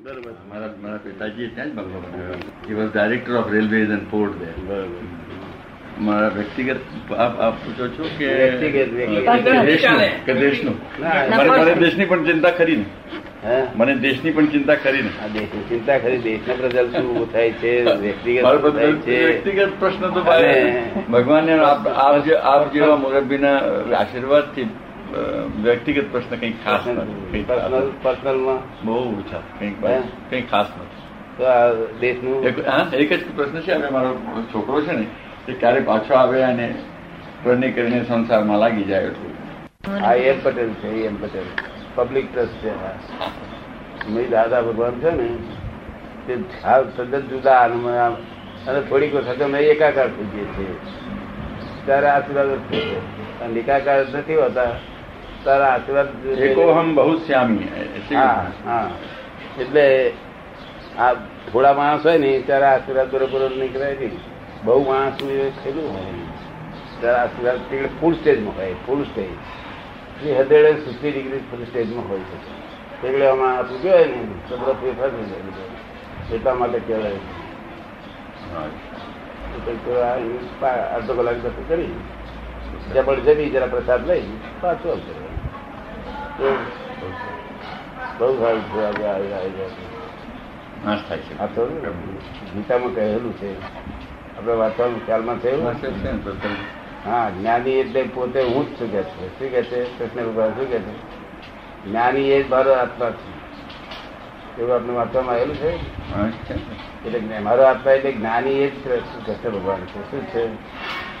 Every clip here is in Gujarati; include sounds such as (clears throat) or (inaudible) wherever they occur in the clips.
બરોબર. મારા મારા પિતાજી ત્યાં જ બંગલો બનાવ્યો he was director of railways and port there બરોબર. મારા વ્યક્તિગત આપ આપ પૂછો છો કે દેશનું? મને દેશની? પણ ચિંતા ખરી ને મને દેશની પણ ચિંતા ખરી ને આ દેશની ચિંતા ખરી દેશના પ્રજા શું (laughs) થાય છે વ્યક્તિગત પ્રશ્ન તો ભગવાનને આપ જેવા મુરબ્બીના આશીર્વાદથી વ્યક્તિગત પ્રશ્ન કંઈ ખાસ નથી. પર્સનલ. પર્સનલમાં બહુ ઓછા. કંઈક? કંઈ ખાસ નથી. તો આ દેશનું? હા એક જ પ્રશ્ન છે. હવે મારો છોકરો છે ને એ ક્યારે પાછો આવે અને પ્રણય કરીને સંસારમાં લાગી જાય એટલું. આ એમ પટેલ છે એમ પટેલ. પબ્લિક ટ્રસ્ટ છે. મેં દાદા ભગવાન છે ને તે હાવ તદ્દન જુદા અને થોડીક વખત અમે એકાકાર થઈ જઈએ છીએ. ત્યારે આ થાય નિકાકાર નથી હોતા. ત્યારે આશીર્વાદ એકો બહુ શ્યામી હા હા એટલે આ થોડા માણસ હોય ને ત્યારે આશીર્વાદ બરોબર નીકળાય નહીં બહુ માણસ ખેલું હોય. ત્યારે આશીર્વાદ ફૂલ સ્ટેજમાં હોય ફૂલ સ્ટેજ એ હદેડે સિક્સટી ડિગ્રી ફૂલ સ્ટેજમાં હોય છે. એટલે આમાં આપણું કહેવાય ને તો બધો ફેરફાર થઈ જાય એટલા માટે કહેવાય. અડધો કલાક જતું કરી. જબડ જમી જરા પ્રસાદ લઈ પાછું આવશે બહુ સારું છે આવી જાય ગીતામાં કહેલું છે આપણે વાંચવાનું ખ્યાલમાં થયું હા જ્ઞાની એટલે પોતે હું જ છું કે છે શું કે છે કૃષ્ણ ભગવાન શું કે છે જ્ઞાની એ જ મારો આત્મા છે એવું આપણે વાંચવામાં આવેલું છે ને. એટલે મારો આત્મા એટલે જ્ઞાની એ જ કૃષ્ણ ભગવાન છે શું છે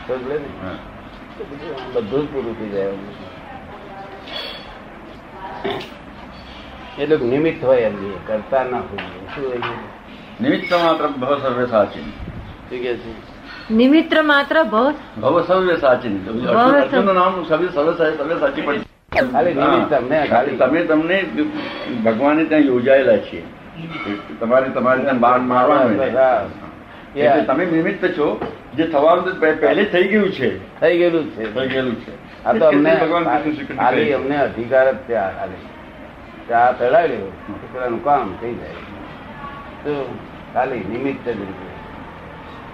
સમજે ને બધું જ પૂરું થઈ જાય એટલે નિમિત્ત હોય એમની કરતા ના હોય. શું હોય નિમિત્ત માત્ર ભવ સર્વે સાચી શું કે છે? નિમિત્ત માત્ર ભવ ભવ સર્વે સાચી ભવ અર્જુનનું નામ સર્વે સર્વે સર્વે સાચી પણ ખાલી નિમિત્ત તમને ખાલી તમે તમને ભગવાને ત્યાં યોજાયેલા છીએ. તમારે તમારે ત્યાં બાર. હા. એટલે તમે નિમિત્ત છો જે થવાનું પહેલે થઈ ગયું છે. થઈ ગયેલું છે. થઈ ગયેલું છે. આ તો અમને ખાલી અમને અધિકાર જ ત્યાં ખાલી ચડાવ્યો પેલાનું કામ થઈ જાય. તો ખાલી નિમિત્ત જ રીતે.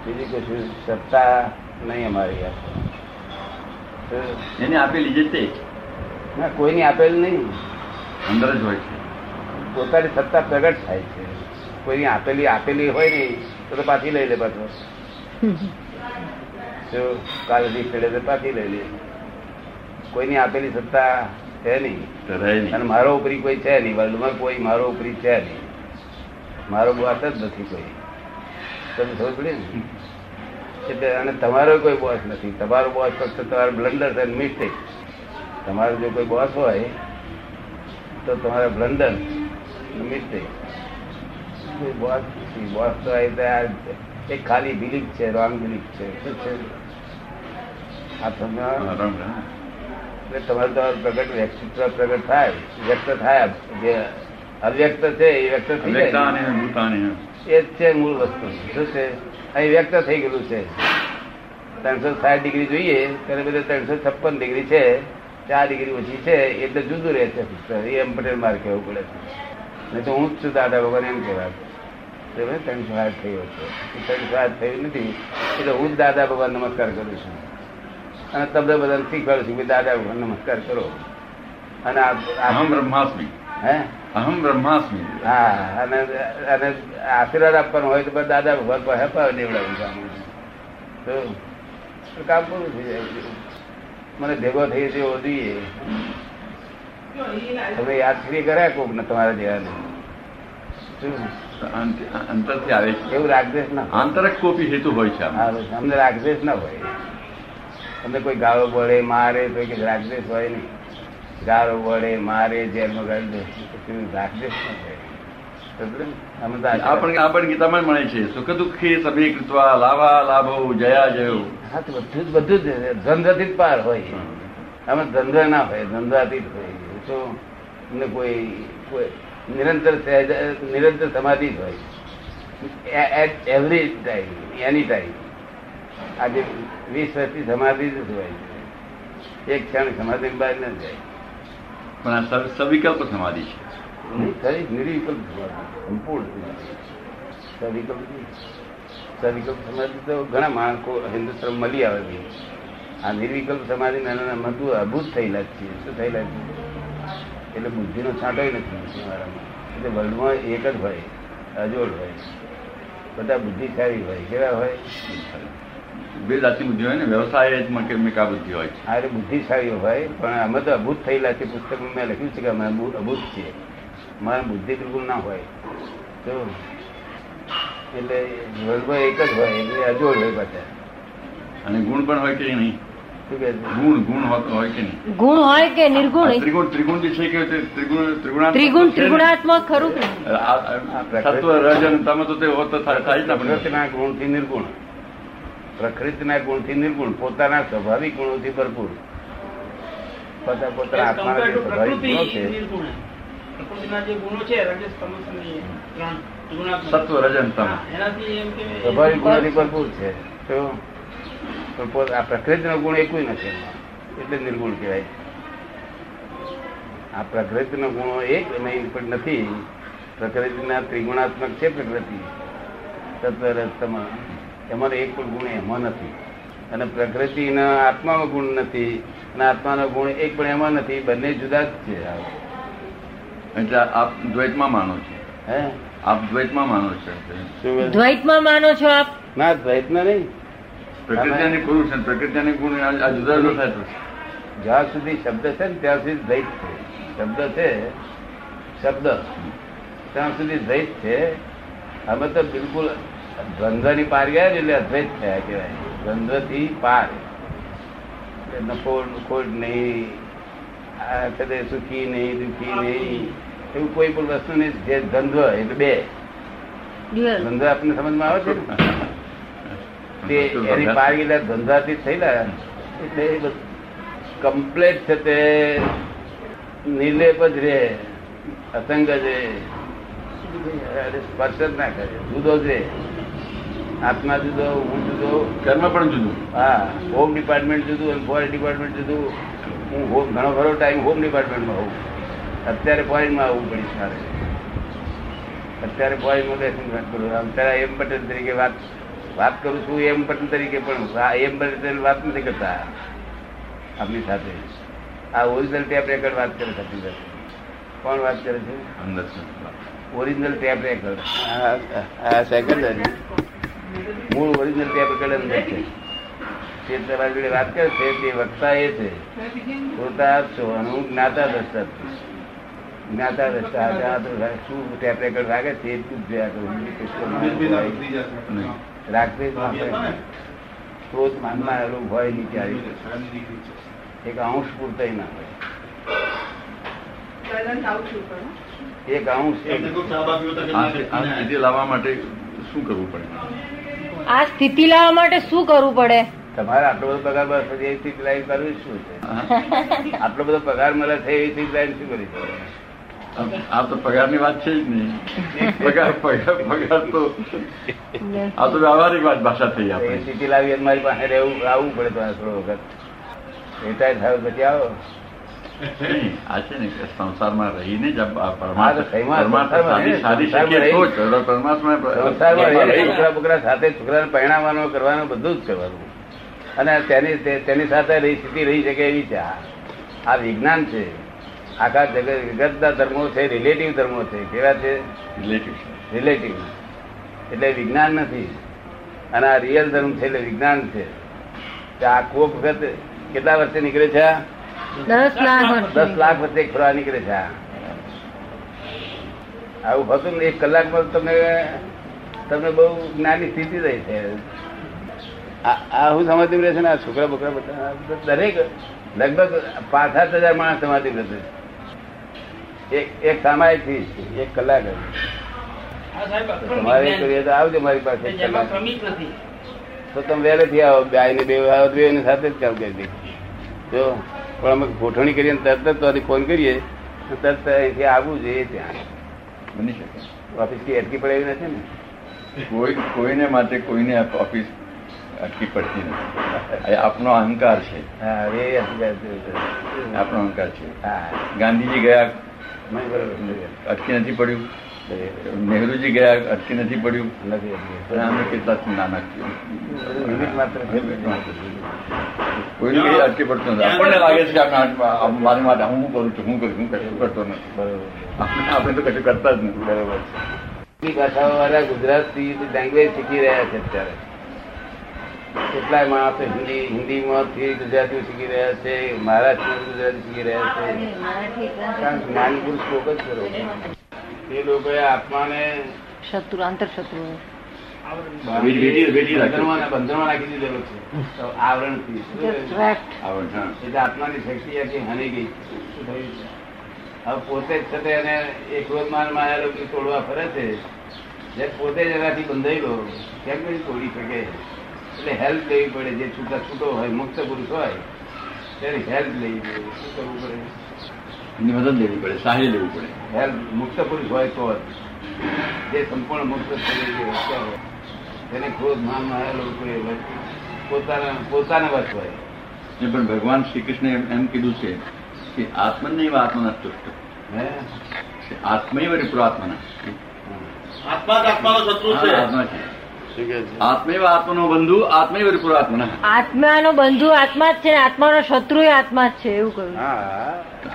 બીજી કશું સત્તા નહીં અમારી એને આપેલી જે તે. ના કોઈની આપેલ નહીં. અંદર જ હોય છે. પોતાની સત્તા પ્રગટ થાય છે. કોઈની આપેલી આપેલી હોય નહીં. તો પાછી લઈ લે પાછો. જો કાલે દી છેડે તો પાછી લઈ લે. કોઈની આપેલી સત્તા છે નહીં. અને મારો ઉપરી કોઈ છે નહીં. વર્લ્ડમાં કોઈ મારો ઉપરી છે નહીં. મારો બોસ જ નથી કોઈ. તમે ખબર પડી ને? એટલે અને તમારો કોઈ બોસ નથી. તમારો બોસ ફક્ત તમારો બ્લન્ડર છે મિસ્ટેક. તમારો જો કોઈ બોસ હોય તો તમારા બ્લન્ડર મિસ્ટેક. કોઈ બોસ નથી બોસ તો આ રીતે આ એક ખાલી બિલીફ છે રોંગ બિલીફ છે. શું છે? આ તમે હા, રામ રામ. એટલે તમારે તમારું પ્રગટ વ્યક્તિત્વ પ્રગટ થાય વ્યક્ત થાય. જે અવ્યક્ત છે એ વ્યક્ત થઈ જાય. એ જ છે મૂળ વસ્તુ. શું છે? અહીં વ્યક્ત થઈ ગયેલું છે. ત્રણસો સાઠ ડિગ્રી જોઈએ ત્યારે બધે ત્રણસો છપ્પન ડિગ્રી છે ચાર ડિગ્રી ઓછી છે એટલે જુદું રહે છે. એ એમ પટેલ મારે કહેવું પડે છે. નહીં તો હું જ છું દાદા ભગવાન એમ કહેવાય. બરાબર? ત્રણસો થયો છે. ત્રણસો આઠ થયું નથી એટલે હું દાદા ભગવાન નમસ્કાર કરું છું. અને તમને બધાને શીખવાડું છું કે દાદા ભગવાન નમસ્કાર કરો. અને અહમ બ્રહ્માસ્મી. હે? અહમ બ્રહ્માસ્મી. હા અને અને આશીર્વાદ આપવાનો હોય તો દાદા ભગવાન પાસે અપાવે દેવડાવું કામ તો કામ પૂરું થઈ જાય. મને ભેગો થઈ જવો જોઈએ. તમે યાદ ફ્રી કર્યા કોક ને તમારા જેવાને. શું? અંતરથી આવે છે એવું રાગદેશ ના. આંતરક કોપી હેતુ હોય છે. અમને રાગદેશ ના હોય. અમને કોઈ ગાળો બળે મારે તો કે રાગદેશ હોય નહીં. ગાળો બળે મારે જેલમાં ગાળી દે રાગદેશ ના હોય? સમજ્યો ને? આ પણ આ પણ ગીતામાં મળે છે. સુખ દુઃખી સભી કૃત્વા લાવા લાભો જયા જયો. હા તો બધું જ બધું જ ધંધાથી જ પાર હોય. અમે ધંધા ના હોય ધંધાથી જ હોય. તો અમને કોઈ કોઈ નિરંતર નિરંતર સમાધિ જ હોય. At every time any time આજે વીસ વર્ષથી સમાધિ જ હોય. એક ક્ષણ સમાધિ બહાર ન જાય. પણ આ સવ- સવિકલ્પ સમાધિ છે. ખરી નિર્વિકલ્પ સમાધિ સંપૂર્ણ સવિકલ્પ. સવિકલ્પ સમાધિ તો ઘણા માણસો હિન્દુસ્તાન મળી આવે છે. આ નિર્વિકલ્પ સમાધિ નાના બધું અભૂત થયેલા જ છે. શું થયેલા છે? એટલે બુદ્ધિનો છાંટો નથી મારામાં એટલે વર્લ્ડમાં એક જ હોય અજોડ હોય. બધા બુદ્ધિશાળી હોય. કેવા હોય? બે જાતિ બુદ્ધિ હોય ને? વ્યવસાય જ માં કે મેં બુદ્ધિ હોય? છે આ બુદ્ધિશાળી હોય પણ અમે તો અભૂત થયેલા છે પુસ્તકમાં મેં લખ્યું છે કે અમે અભૂ- અભૂત છીએ મારા બુદ્ધિ બિલકુલ ના હોય. તો એટલે વર્લ્ડમાં એક જ હોય એટલે અજોડ હોય બધા અને ગુણ પણ હોય કે નહીં? ગુણ ગુણ હોતો હોય કે નહીં? ગુણ હોય કે નિર્ગુણ? ત્રિગુણ ત્રિગુણ જે છે કે ત્રિગુણ ત્રિગુણ ત્રિગુણાત્મક ખરું કે સત્વ રજ અને તમ તો તે હોત થાય થાય જ ને. પ્રકૃતિના ગુણથી નિર્ગુણ. પ્રકૃતિના ગુણથી નિર્ગુણ. પોતાના સ્વાભાવિક ગુણોથી ભરપૂર. પોતા પોતાના આત્માના જે સ્વાભાવિક ગુણો છે. પ્રકૃતિના જે ગુણો છે રજસ તમસ ત્રણ સત્વ રજન તમ સ્વાભાવિક ગુણોથી ભરપૂર છે. તો પણ પોત- આ પ્રકૃતિનો ગુણ એકુય નથી એટલે નિર્ગુણ કહેવાય. આ પ્રકૃતિનો ગુણો એક નહીં પણ નથી. પ્રકૃતિના ત્રિગુણાત્મક છે પ્રકૃતિ. તત્વરજતમાં. એમાં એક પણ ગુણ એમાં નથી. અને પ્રકૃતિના આત્મામાં ગુણ નથી. અને આત્માનો ગુણ એક પણ એમાં નથી. બંને જુદા જ છે એટલે આપ દ્વૈતમાં માનો છો? હે? આપ દ્વૈતમાં માનો છો? દ્વૈતમાં માનો છો આપ? ના દ્વૈતમાં નહીં. પ્રકૃતિ પુરુષ અને પ્રકૃતિ ગુણ આ જુદા જુદા જ્યાં સુધી શબ્દ છે ને ત્યાં સુધી દ્વૈત છે. શબ્દ છે શબ્દ. ત્યાં સુધી દ્વૈત છે. અમે તો બિલકુલ દ્વંદ્વની પાર ગયા ને એટલે અદ્વૈત થયા કહેવાય. દ્વંદ્વથી પાર. એટલે નફો ખોટ નહીં. કદે સુખી નહીં દુખી નહીં. એવું કોઈ પણ વસ્તુ નહીં જે દ્વંદ્વ એટલે બે. દ્વંદ્વ આપણને સમજમાં આવે છે? ને તે એની ગયેલા ધંધાથી થયેલા એટલે કમ્પ્લેટ છે તે નિર્લેપ જ રે અસંગ જ રે સ્પર્શ જ ના કરે જુદો જ રે આત્મા જુદો હું જુદો. કર્મ પણ જુદું. હા હોમ ડિપાર્ટમેન્ટ જુદું અને ફોરેન ડિપાર્ટમેન્ટ જુદું. હું હોમ ઘણો ખરો ટાઈમ હોમ ડિપાર્ટમેન્ટમાં હોઉં. અત્યારે ફોરેનમાં આવવું પડી મારે. અત્યારે ફોરેનમાં વાત કરું અત્યારે એમ પટેલ તરીકે વાત વાત કરું છું એમ પટેલ તરીકે પણ આ એમ પટેલ વાત નથી કરતા. આપની સાથે. આ ઓરિજિનલ ટેપ રેકર્ડ વાત કરે છે આપણી સાથે. કોણ વાત કરે છે? અંદર છે. ઓરિજિનલ ટેપ રેકર્ડ આ સેકન્ડરી મૂળ ઓરિજિનલ ટેપ રેકર્ડ અંદર છે. તે તમારી જોડે વાત કરે છે તે વક્તા એ છે. શ્રોતા આપ છો અને હું જ્ઞાતા દ્રષ્ટા છું. જ્ઞાતા દ્રષ્ટા આજે આ તો શું ટેપ રેકર્ડ વાગે છે એ જ જોયા કરું આપણે ક્રોધ માનમાં એલું હોય નહીં ક્યારેય. એક અંશ પૂરતા ના હોય. એક અંશ સ્થિતિ લાવવા માટે શું કરવું પડે? આ સ્થિતિ લાવવા માટે શું કરવું પડે? તમારે આટલો બધો પગાર બસ એવી સ્થિતિ લાઈન કરવી શું છે? આટલો બધો પગાર મળે છે એવી સ્થિતિ લાઈન શું કરી આ- તો પગારની વાત છે જ નહીં. પગાર પગાર પગાર તો આ તો વ્યવહારિક વાત ભાષા થઈ આપણે. સ્થિતિ લાવી મારી પાસે રહેવું આવવું પડે તો થોડો વખત. રિટાયર થયો પછી આવો. આ છે ને સંસારમાં રહીને જ પરમાત્મા છોકરા બોકરા સાથે છોકરાને પરિણામવાનું કરવાનું બધું જ કરવાનું. અને તેની તેની સાથે રહી સ્થિતિ રહી શકે એવી છે આ વિજ્ઞાન છે. આખા જગત જગતના ધર્મો છે રિલેટિવ ધર્મો છે. કેવા છે? રિલેટિવ રિલેટિવ એટલે વિજ્ઞાન નથી. અને આ રિયલ ધર્મ છે એટલે વિજ્ઞાન છે. આ કોક વખત કેટલા વર્ષે નીકળે છે? દસ લાખ દસ વર્ષ લાખ એક નીકળે છે. આવું હતું ને એક કલાકમાં તમને તમને બહુ જ્ઞાની સ્થિતિ રહી છે. આ આ હું સમાધિ રહે છે ને? આ છોકરા બોકરા બધા દરેક લગભગ પાંચ સાત હજાર માણસ સમાધિ રહેશે એક એક સામાયિકથી એક કલાક તો તમારે કરીએ તો આવજો મારી પાસે તો તમે વહેલેથી આવો બે ને બે આવો બે એની સાથે જ કામ કરી દે જો પણ અમે ગોઠવણી કરીએ ને તરત જ તો ફોન કરીએ. તો તરત અહીંથી આવવું જોઈએ ત્યાં. બની શકે. ઓફિસથી અટકી પડે એવી નથી ને? કોઈ કોઈને માટે કોઈને ઓફિસ અટકી પડતી નથી. આપનો અહંકાર છે. હા એ અટકી છે. આપણો અહંકાર છે. હા. ગાંધીજી ગયા. અટકી નથી પડ્યું? નહેરુજી ગયા અટકી નથી પડ્યું? નથી. કેટલા નાના. કોઈને કઈ અટકી પડતો નથી. આપણને લાગે છે કે આપણે મારી માટે હું કરું છું હું કરું છું, હું કશું કરતો નથી. બરોબર. આપણે આપણે તો કશું કરતા જ નથી. બરોબર છે. ભાષાઓ વાળા ગુજરાતી લેંગ્વેજ શીખી રહ્યા છે અત્યારે. કેટલાય માણસો હિન્દી હિન્દીમાંથી ગુજરાતી શીખી રહ્યા છે મહારાષ્ટ્રમાં ગુજરાતી શીખી રહ્યા છે. કારણ કે જ્ઞાની પુરુષ લોકો જ કરો એ લોકોએ આત્માને શત્રુ આંતર શત્રુ પોતે જ છતાં એને એક ક્રોધમાન માયા લોકો તોડવા ફરે છે. જે પોતે જ એનાથી બંધાયેલો કેમ નહીં તોડી શકે? એટલે હેલ્પ લેવી પડે. જે છૂટા છૂટો હોય મુક્ત પુરુષ હોય ત્યારે હેલ્પ લેવી પડે. શું કરવું પડે? એની મદદ લેવી પડે સહાય લેવી પડે. હેલ્પ મુક્ત પુરુષ હોય તો જ. સંપૂર્ણ મુક્ત થઈ હોય તેને ક્રોધ માન માયા કોઈ પોતાના પોતાના વશ હોય. એ પણ ભગવાન શ્રી કૃષ્ણે એમ- એમ કીધું છે કે આત્મનૈવ આત્મના તુષ્ટ. હે? આત્મૈવ પુરાત્મના. આત્મા જ આત્માનો શત્રુ છે. આત્મા છે. આત્મૈવ આત્મનો બંધુ આત્મૈવ પુરાત્મના આત્માનો. બંધુ આત્મા જ છે ને આત્માનો શત્રુ એ આત્મા જ છે એવું કહ્યું.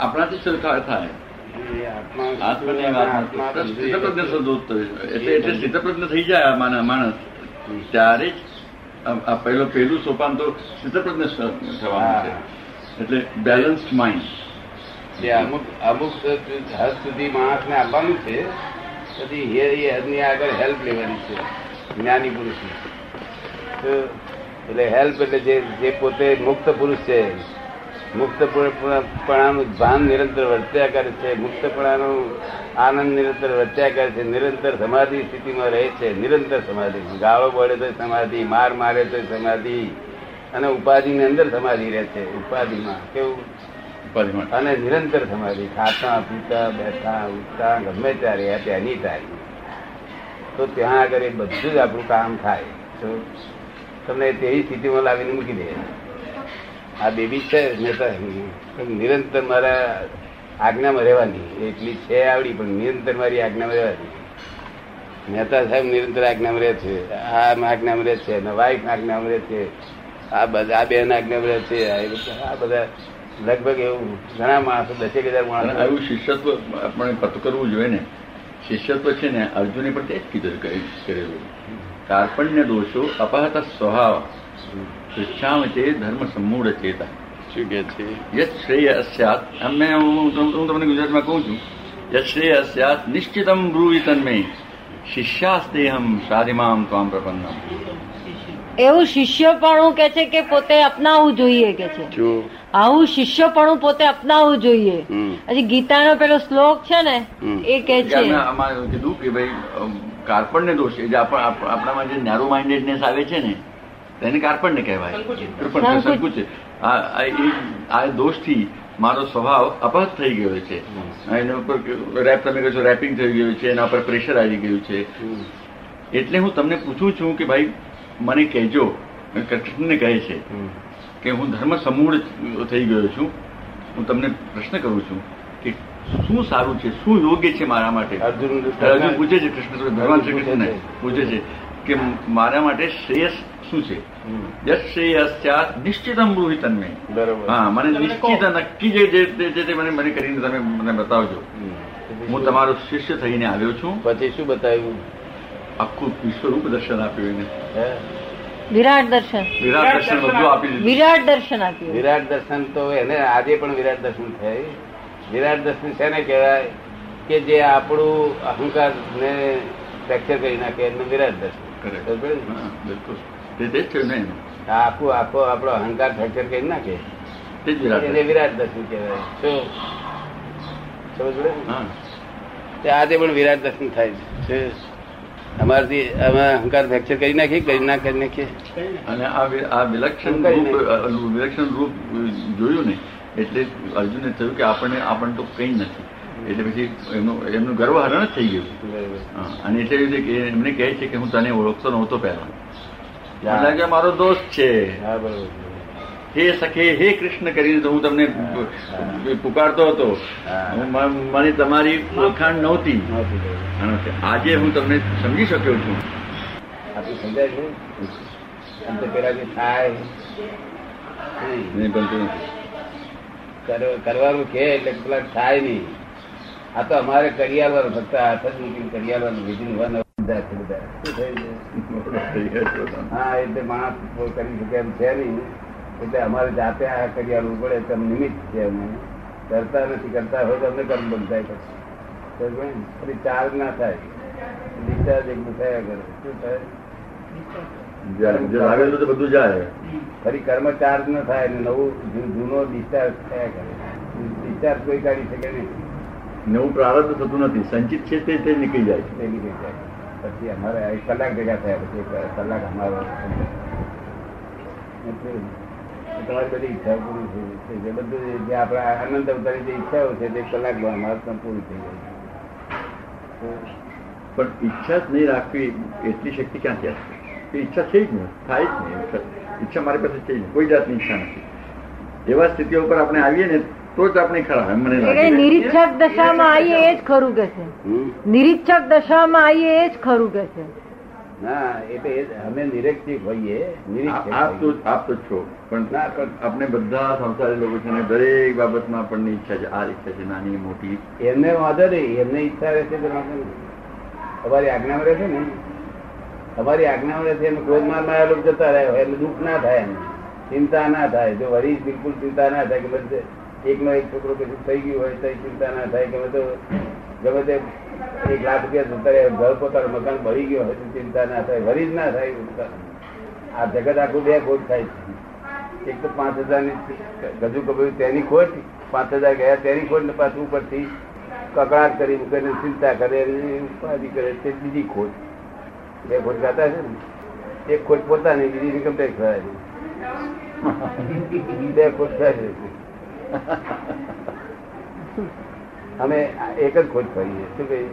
આપણાથી સરકાર થાય. એટલે સ્થિતપ્રજ્ઞ થઈ જાય માણસ ત્યારે જ પહેલો પહેલું સોપાન તો સ્થિતપ્રજ્ઞ થવાનું છે. એટલે બેલેન્સ્ડ માઇન્ડ જે અમુક અમુક હદ સુધી માણસને આપવાનું છે પછી આગળ હેલ્પ લેવાની છે. જ્ઞાની પુરુષ એટલે હેલ્પ એટલે જે જે પોતે મુક્ત પુરુષ છે. મુક્તપણાનું ભાન નિરંતર વર્ત્યા કરે છે. મુક્તપણાનું આનંદ નિરંતર વર્ત્યા કરે છે. નિરંતર સમાધિ સ્થિતિમાં રહે છે. નિરંતર સમાધિ. ગાળો પડે તો સમાધિ માર મારે તો સમાધિ. અને ઉપાધિની અંદર સમાધિ રહે છે. ઉપાધિમાં કેવું? અને નિરંતર સમાધિ. ખાતા પીતા બેઠા ઉઠતા ગમે ત્યારે એની ટાઈમ તો ત્યાં આગળ એ બધું જ આપણું કામ થાય. તમને તેવી સ્થિતિમાં લાવીને મૂકી દે. આ બેબી છે નિરંતર મારા આજ્ઞામાં રહેવાની. એટલી છે આવડી, પણ નિરંતર મારી આજ્ઞામાં રહેવાની. મહેતા સાહેબ નિરંતર આજ્ઞામાં રહે છે આ આજ્ઞામાં રહે છે અને વાઈફ આજ્ઞામાં રહે છે, આ બધા, આ બેન આજ્ઞામાં રહે છે, આ બધા લગભગ એવું ઘણા માણસો, દસેક હજાર માણસ. માણસો આવું શિષ્યત્વ આપણે પતું કરવું જોઈએ ને. શિષ્યત્વ છે ને અર્જુને પણ તે જ કીધું કરેલું. કાર્પણ્ય દોષો અપહત સ્વભાવ. શિક્ષામ છે ધર્મ સમૂળ ચેતા. શું કે છે? યત શ્રેય સ્યાત અમે હું તમને ગુજરાતમાં કહું છું. યત શ્રેય સ્યાત નિશ્ચિતમ બ્રુવી તન્મે શિષ્યાસ્તેહમ સાધિમામ ત્વામ પ્રપન્નમ. એવું શિષ્યપણું કે છે કે પોતે અપનાવવું જોઈએ કે છે. આવું શિષ્યપણું પોતે અપનાવવું જોઈએ. હજી ગીતાનો પેલો શ્લોક છે ને. એ કે છે. કીધું કે ભાઈ અમ, કાર્પણ્ય દોષ આપ- આપણામાં જે નેરો માઇન્ડેડનેસ આવે છે ને તેને કાર્પણ્ય કહેવાય. સંકુચિત. આ દોષથી મારો સ્વભાવ અપહત થઈ ગયો છે. એના ઉપર રેપ તમે કહો છો રેપિંગ થઈ ગયું છે એના પર પ્રેશર આવી ગયું છે. એટલે હું તમને પૂછું છું કે ભાઈ મને કહેજો. કૃષ્ણને કહે છે કે હું ધર્મ સમૂળ થઈ ગયો છું. હું તમને પ્રશ્ન કરું છું કે શું સારું છે? શું યોગ્ય છે મારા માટે? અર્જુન પૂછે છે કૃષ્ણ ભગવાન શ્રી કૃષ્ણને પૂછે છે કે મારા માટે શ્રેયસ શું છે. યશ શ્રેયસ્યાત નિશ્ચિતમ બ્રુહિ તન્મે. હા મને નિશ્ચિત નક્કી જે જે તે મને મને કરીને તમે મને બતાવજો. હું તમારો શિષ્ય થઈને આવ્યો છું. પછી શું બતાવ્યું? આખું વિશ્વરૂપ દર્શન આપ્યું એને વિરાટ દર્શન વિરાટ દર્શન બધું આપી દીધું વિરાટ દર્શન આપ્યું વિરાટ દર્શન તો એને આજે પણ વિરાટ દર્શન થાય વિરાટ દર્શન શેને કહેવાય કે જે આપણું અહંકાર ને ફ્રેક્ચર કરી નાખે એને વિરાટ દર્શન ને? બિલકુલ છે ને આખું આખો આપણો અહંકાર ફ્રેક્ચર કરી નાખે તે જ વિરાટ એને વિરાટ દર્શન કહેવાય શું સમજ પડે હા તે આજે પણ વિરાટ દર્શન થાય છે અમારાથી અમે અહંકાર ફ્રેક્ચર કરી નાખીએ કરી ના કરી નાખીએ. અને આ આ વિલક્ષણ રૂપ વિલક્ષણ રૂપ જોયું ને એટલે અર્જુને થયું કે આપણને આપણને તો કંઈ નથી. એટલે પછી એમનું એમનું ગર્વ હરણ જ થઈ ગયું. અને એટલે એવું છે કે એમને કહે છે કે હું તને ઓળખતો નહોતો પહેલા. એટલે કે મારો દોસ્ત છે. હા સખે હે કૃષ્ણ કરીને હું તમને પુકારતો હતો. હા. હું મ- મને તમારી ઓળખાણ નહોતી. આજે હું તમને સમજી શક્યો છું. સમજાય પેલા જે થાય. કરવાનું કે એટલે પેલા થાય નહીં. આ તો અમારે કરિયાલવાનું ફક્ત હાથ જ મૂકીને કરિયાલવાનું વિધિન વન (laughs) હા એટલે માણસ કરી શકે એમ છે નહીં. એટલે અમારે જાતે આ કરિયાલવું પડે તેમ નિમિત્ત છે અમે. કરતા નથી કરતા હોય તો અમને કર્મ બંધ થાય પછી. પછી ચાર્જ ના થાય. ડિસ્ચાર્જ એકલું થયા કરે. શું થાય? બધું જાય. ફરી કર્મ ચાર્જ ન થાય અને નવું જૂનો ડિસ્ચાર્જ થયા કરે. ડિસ્ચાર્જ કોઈ કાઢી શકે નહીં. નવું પ્રારબ્ધ થતું નથી. સંચિત છે તે તે નીકળી જાય છે. તે નીકળી જાય. પછી અમારે કલાક ભેગા થયા પછી કલાક અમારો તમારી બધી ઈચ્છાઓ પૂરી થઈ છે. બધું જે આપણા આનંદ અવતારી જે ઈચ્છાઓ છે તે કલાકમાં અમારે પણ પૂરી થઈ ગઈ પણ ઈચ્છા જ નહીં રાખવી એટલી શક્તિ ક્યાંથી એ ઈચ્છા છે જ નહીં થાય જ નહીં. ઈચ્છા- ઈચ્છા મારી પાસે છે નહીં. કોઈ જાતની ઈચ્છા નથી. એવા સ્થિતિઓ ઉપર આપણે આવીએ ને તો જ આપણે ખરા. મને લાગે નિરીક્ષક દશામાં આવીએ એ જ ખરું કે છે? નિરીક્ષક દશામાં આવીએ એ જ ખરું કે છે. ના એટલે અમે નિરીક્ષક હોઈએ આપ તો આપ તો છો પણ ના, પણ- આપણે બધા સંસારી લોકો છે દરેક બાબતમાં આપણને ઈચ્છા છે. આ ઈચ્છા છે નાની મોટી. એમને વાંધો નહીં એમને ઈચ્છા રહેશે તો અમારી આજ્ઞામાં રહેશે ને? અમારી આજ્ઞામાં રહેશે એમ ક્રોધમાનમાં લોકો જતા રહે એટલે દુઃખ ના થાય એમ ચિંતા ના થાય. જો વરી બિલકુલ ચિંતા ના થાય કે બધે એકનો એક છોકરો કશું થઈ ગયું હોય તો ચિંતા ના થાય કે બધો ગમે તે એક લાખ રૂપિયા જતા ઘર પોતાનું મકાન ભરી ગયો હોય ચિંતા ના થાય ભરી જ ના થાય આ જગત આખું બે ખોટ થાય છે. એક તો પાંચ હજારની ગજુ કબડ્યું તેની ખોટ. પાંચ હજાર ગયા, તેની ખોટ ને પાછું ઉપરથી કકડાટ કરી મૂકે ચિંતા કરે ઉપાધિ કરે તે બીજી ખોટ. બે ખોટ ગાતા છે ને? એક ખોટ પોતાની, બીજી ઇન્કમ ટેક્સ ભરાય બે ખોટ થાય છે. અમે એક જ ખોજ કરીએ. શું કહીએ?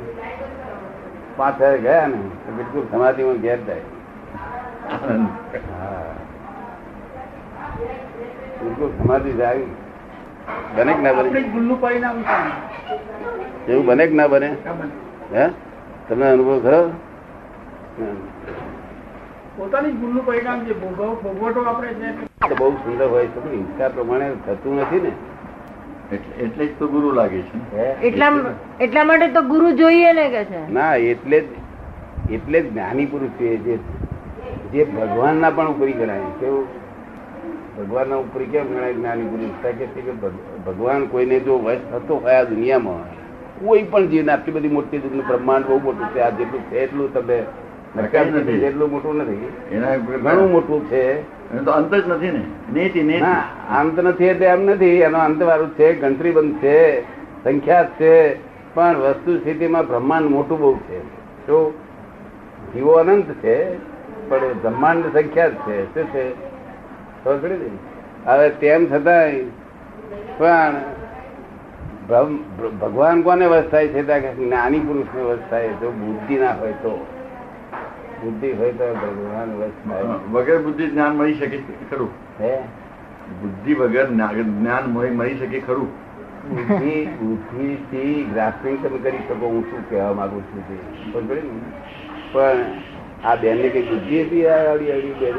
પાંચ હજાર ગયા ને? તો બિલકુલ સમાધિમાં ઘેર જાય. બિલકુલ સમાધિ જાય. બને કે ના બને? એવું બને કે ના બને? હે? તમને અનુભવ ખરો પોતાની ભૂલનું પરિણામ છે ભોગવટો આપણે બહુ સુંદર હોય છે. હિંસા પ્રમાણે થતું નથી ને. એટલે જ તો ગુરુ લાગે છે એટલા એટલા માટે તો ગુરુ જોઈએ ને કે છે? ના એટલે જ એટલે જ જ્ઞાની પુરુષ છે જે જે ભગવાનના પણ ઉપરી ગણાય. કેવું? ભગવાનના ઉપરી કેમ ગણાય જ્ઞાની પુરુષ કે છે કે ભગવાન કોઈને જો વશ થતો હોય આ દુનિયામાં કોઈ પણ જીવને આટલી બધી મોટી દુનિયા બ્રહ્માંડ બહુ મોટું છે. આ જેટલું છે એટલું તમે જેટલું મોટું નથી. ઘણું મોટું છે. તો અંત જ નથી ને. નેતિ નેતિ અંત નથી એટલે એમ નથી. એનો અંત વાળું છે ગણતરી બંધ છે સંખ્યા છે, પણ વસ્તુ સ્થિતિમાં બ્રહ્માંડ મોટું બહુ છે. તો જીવો અનંત છે, પણ બ્રહ્માંડ સંખ્યા છે. શું છે? હવે તેમ છતાંય પણ ભગવાન કોને વશ થાય છે? જ્ઞાની પુરુષને વશ થાય જો બુદ્ધિ ના હોય તો. બુદ્ધિ હોય તો ભગવાન વશ થાય. વગર બુદ્ધિ જ્ઞાન મળી શકે ખરું. હે? બુદ્ધિ વગર જ્ઞાન મળી શકે ખરું. બુદ્ધિ ગ્રાસ્પિંગ તમે કરી શકો હું શું કહેવા માંગુ છું તે? પણ આ બેન ને કઈ બુદ્ધિ હતી આવડી આવડી બેન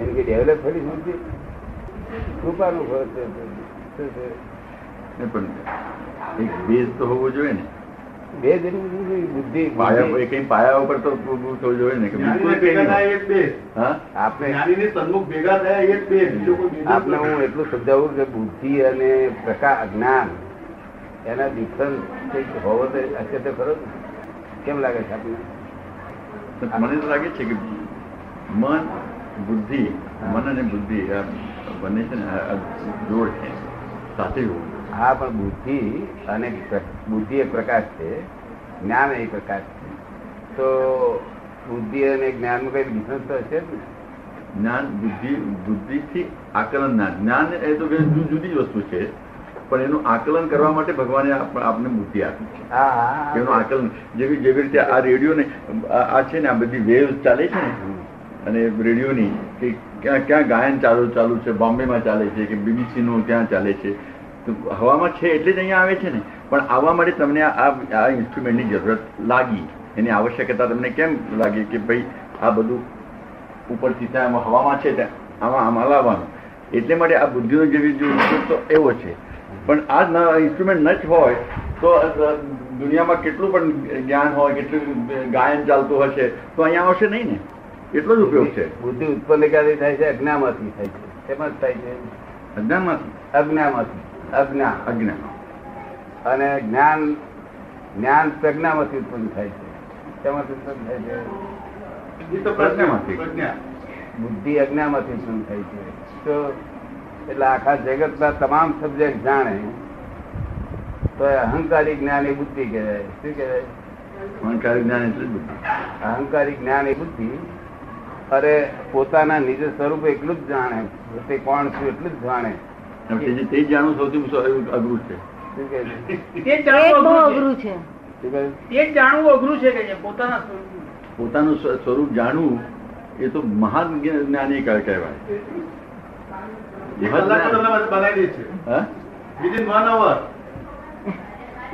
એને કઈ ડેવલપ થયેલી બુદ્ધિ? કૃપાનું ફળ છે. પણ એક બેઝ તો હોવો જોઈએ ને. બે બુદ્ધિ પાયા ઉપર તો જોઈએ ને કે આપણે સન્મુખ ભેગા થયા એ બે. બીજું કોઈ બીજું આપને હું એટલું સમજાવું કે બુદ્ધિ અને પ્રકાશ જ્ઞાન એના ડિફરન્સ કંઈક હોવો તો હશે ખરો કેમ લાગે છે આપણે મને તો લાગે છે કે મન બુદ્ધિ મન અને બુદ્ધિ આ બંને છે ને જોડ છે સાથે હોવું હા પણ બુદ્ધિ અને બુદ્ધિ એ પ્રકાશ છે જ્ઞાન એ પ્રકાશ છે. તો બુદ્ધિ અને જ્ઞાનમાં કઈ ડિફરન્સ તો હશે ને? જ્ઞાન બુદ્ધિ બુદ્ધિથી આકલન ના જ્ઞાન એ તો જુદી જ વસ્તુ છે પણ એનું આકલન કરવા માટે ભગવાને આપ- આપને બુદ્ધિ આપી છે. એનું આકલન જેવી જેવી રીતે આ રેડિયો ને આ છે ને આ બધી વેવ ચાલે છે ને? અને રેડિયોની કે ક્યાં ક્યાં ગાયન ચાલુ ચાલુ છે બોમ્બેમાં ચાલે છે કે બીબીસી નું ક્યાં ચાલે છે હવામાં છે એટલે જ અહીંયા આવે છે ને. પણ આવવા માટે તમને આ આ ઇન્સ્ટ્રુમેન્ટની જરૂરત લાગી. એની આવશ્યકતા તમને કેમ લાગી કે ભાઈ આ બધું ઉપરથી ત્યાં હવામાં છે ત્યાં આમાં આમાં લાવવાનું. એટલે માટે આ બુદ્ધિનો જેવી જો ઉપયોગ તો એવો છે. પણ આ ઇન્સ્ટ્રુમેન્ટ ન જ હોય તો દુનિયામાં કેટલું પણ જ્ઞાન હોય કેટલું ગાયન ચાલતું હશે તો અહીંયા આવશે નહીં ને. એટલો જ ઉપયોગ છે. બુદ્ધિ ઉત્પન્ન ક્યાંથી થાય છે? અજ્ઞામાંથી થાય છે. શેમાં થાય છે? અજ્ઞામાંથી. અજ્ઞામાંથી. અજ્ઞા. અજ્ઞાન અને જ્ઞાન જ્ઞાન પ્રજ્ઞામાંથી ઉત્પન્ન થાય છે. તેમાંથી ઉત્પન્ન થાય છે? પ્રજ્ઞામાંથી. બુદ્ધિ અજ્ઞામાંથી ઉત્પન્ન થાય છે. તો એટલે આખા જગતના તમામ સબ્જેક્ટ જાણે તો એ અહંકારી જ્ઞાન એ બુદ્ધિ કહેવાય. શું કહેવાય? અહંકારી જ્ઞાન એટલે બુદ્ધિ. અહંકારી જ્ઞાન એ બુદ્ધિ. અરે પોતાના નિજ સ્વરૂપ એટલું જ જાણે પોતે કોણ છું એટલું જ જાણે. તે જાણવું સૌથી અઘરું છે? તે જાણવું? તે જાણવું કે પોતાના સ્વરૂપ. જાણવું એ તો મહાન જ્ઞાની કહેવાય? વિધિન વન અવર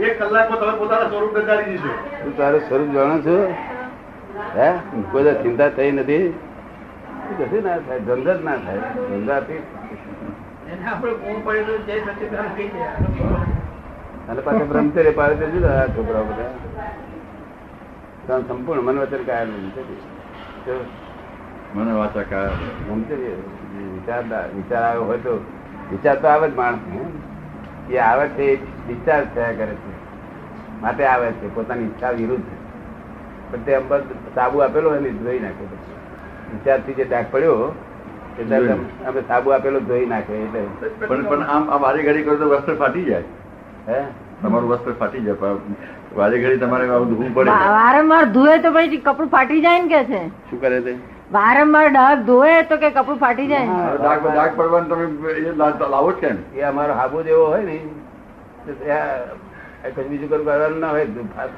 એક કલાકમાં તમે પોતાના સ્વરૂપ નકારી દીધો. તું તારું સ્વરૂપ જાણો છો? હે? કોઈ ચિંતા થઈ નથી. ના થાય? ધંધા જ ના થાય. ધંધાથી અને પાછા બ્રહ્મચર્ય પાડે તો જુદા છોકરાઓ બધા. સંપૂર્ણ મન વચન કાયમ મને વાચા કા બ્રહ્મચર્ય વિચાર વિચાર આવ્યો હોય તો વિચાર તો આવે જ માણસ એ આવે છે વિચાર થયા કરે છે. માટે આવે છે પોતાની ઈચ્છા વિરુદ્ધ. પણ તે અંબર સાબુ આપેલો હોય ને ધોઈ નાખે પછી. વિચારથી જે ડાક પડ્યો એટલે અમે- સાબુ આપેલો ધોઈ નાખે એટલે. પણ પણ આમ આ વારે ઘડી કરો તો વસ્ત્ર ફાટી જાય. હે? તમારું વસ્ત્ર ફાટી જાય વારે ઘડી તમારે આવું ધોવું પડે. વારંવાર ધોવે તો પછી કપડું ફાટી જાય ને કે છે? શું કરે છે? વારંવાર ડાઘ ધોવે તો કે કપડું ફાટી જાય? દાગ દાગ પડવાનું તમે એ લાવો જ કેમ? એ અમારો હાબુ જેવો હોય ને. કશું બીજું કઈ કરવાનું ના હોય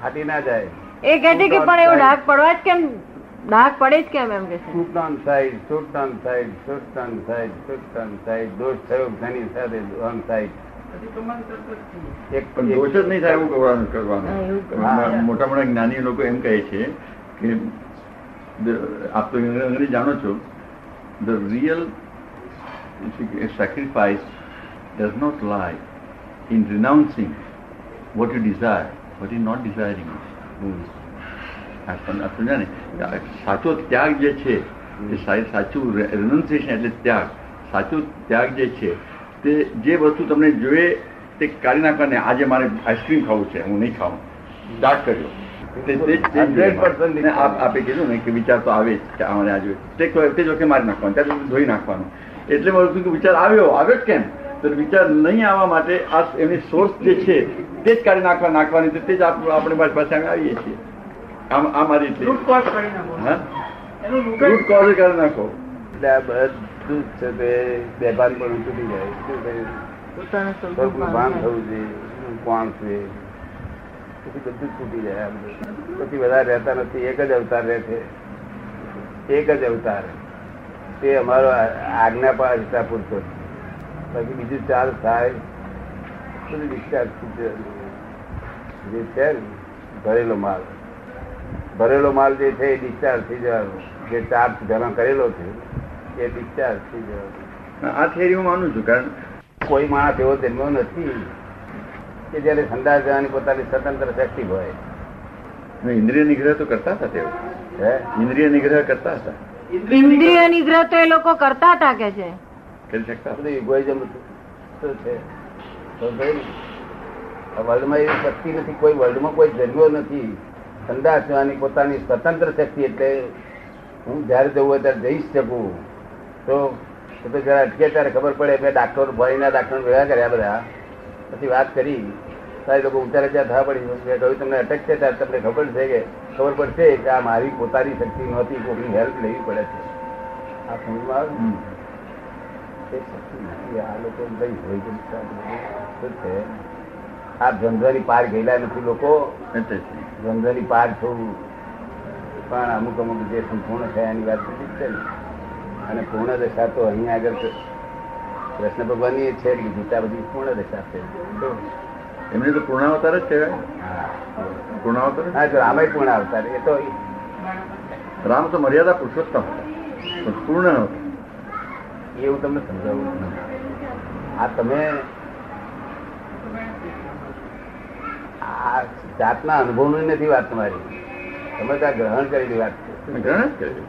ફાટી ના જાય. એ કહેતી કે પણ એવું ડાઘ પડવા જ કેમ ડાઘ પડે જ કેમ એમ કે છે side shoot side shoot side shoot side દોષ થયો ધની સાથે ઓન સાઈડ પણ દોષ જ નહીં થાય એવું કરવાનું. મોટા મોટા જ્ઞાની લોકો એમ કહે છે કે આપ તો અંગ્રેજી જાણો છો the real sacrifice does not lie in renouncing what you desire, what you not desiring. Hmm. આ સમ- ને સાચો ત્યાગ જે છે એ સાચું રિનન્સિએશન એટલે ત્યાગ. સાચો ત્યાગ જે છે તે જે વસ્તુ તમને જોઈએ તે કાઢી નાખવાને. આજે મારે આઈસ્ક્રીમ ખાવું છે હું નહીં ખાઉં. ત્યાગ કર્યો. તે- તે- તે જ 100% ને આપ- આપે કીધું ને કે વિચાર તો આવે જ કે અમારે આ જોઈએ તે ક- તે જ વખતે મારી નાખવાનું. ત્યારે ધોઈ નાખવાનું. એટલે મારું કે વિચાર આવ્યો? આવ્યો જ કેમ? તો વિચાર નહીં આવવા માટે આ એમની સોર્સ જે છે તે જ કાઢી નાખવા નાખવાની તો તે જ આપ- આપણે પાસે આવીએ છીએ. આમ આ મારી એટલી રૂટ કોઝ કરી નાખો. એટલે આ બધું જ છે તે બેભાન પણ તૂટી જાય. શું કહ્યું ભાન થવું જોઈએ. કોણ છું? પછી બધું જ તૂટી જાય આમ. પછી વધારે રહેતા નથી. એક જ અવતાર રહે છે. એક જ અવતાર. તે અમારો આ- આજ્ઞા પાડતા પૂરતો છે. બાકી બીજું ચાલ થાય. બધું discharge જે છે ભરેલો માલ. ભરેલો માલ જે છે એ ડિસ્ચાર્જ થઈ જવાનો. જે ચાર્જ જમા કરેલો છે એ ડિસ્ચાર્જ થઈ જવાનો. આ થિયરી હું માનું છું કારણ કોઈ માણસ એવો જન્મ્યો નથી કે જયારે ઠંડા જવાની પોતાની સ્વતંત્ર શક્તિ હોય. મેં ઇન્દ્રિય નિગ્રહ તો કરતા હતા તેઓ. હે? ઇન્દ્રિય નિગ્રહ કરતા હતા. ઇન્દ્રિય નિગ્રહ તો એ લોકો કરતા હતા કે છે? કરી શકતા egoism શું છે. તો ભાઈ આ વર્લ્ડમાં એવી શક્તિ નથી કોઈ વર્લ્ડમાં કોઈ જન્મ્યો નથી. સંદાસ થવાની પોતાની સ્વતંત્ર શક્તિ એટલે હું જયારે જવું હોય ત્યારે જઈ શકું. તો તો જરા અટકે ત્યારે ખબર પડે કે ડાક્ટર ભણીના ડાક્ટર ભેગા કર્યા બધા. પછી વાત કરી. તારી લોકો ઉતારે ત્યાં થવા પડી. મેં કહ્યું, તમને અટક છે? ત્યારે તમને ખબર છે કે ખબર પડશે કે આ મારી પોતાની શક્તિ નહોતી. કોઈની હેલ્પ લેવી પડે છે. આ સમજમાં આવે એ શક્તિ નથી. આ લોકો કઈ હોય છે. આ ધંધાની પાર ગયેલા નથી લોકો. એટલે જ. પાર થવું પણ અમુક અમુક જે સંપૂર્ણ થયા એની વાત બધી છે ને. અને પૂર્ણ દશા તો અહીંયા આગળ તો કૃષ્ણ ભગવાનની એ છે કે ગીતા બધી પૂર્ણ દશા છે. તો, એમને તો પૂર્ણાવતાર જ કહેવાય. પૂર્ણાવતાર હા જો રામાય પૂર્ણ અવતાર એ તો રામ તો મર્યાદા પુરુષોત્તમ. પૂર્ણ એ હું તમને સમજાવું? આ તમે આ જાતના અનુભવની નથી વાત તમારી. તમે ત્યાં ગ્રહણ કરેલી વાત છે. ગ્રહણ જ કર્યું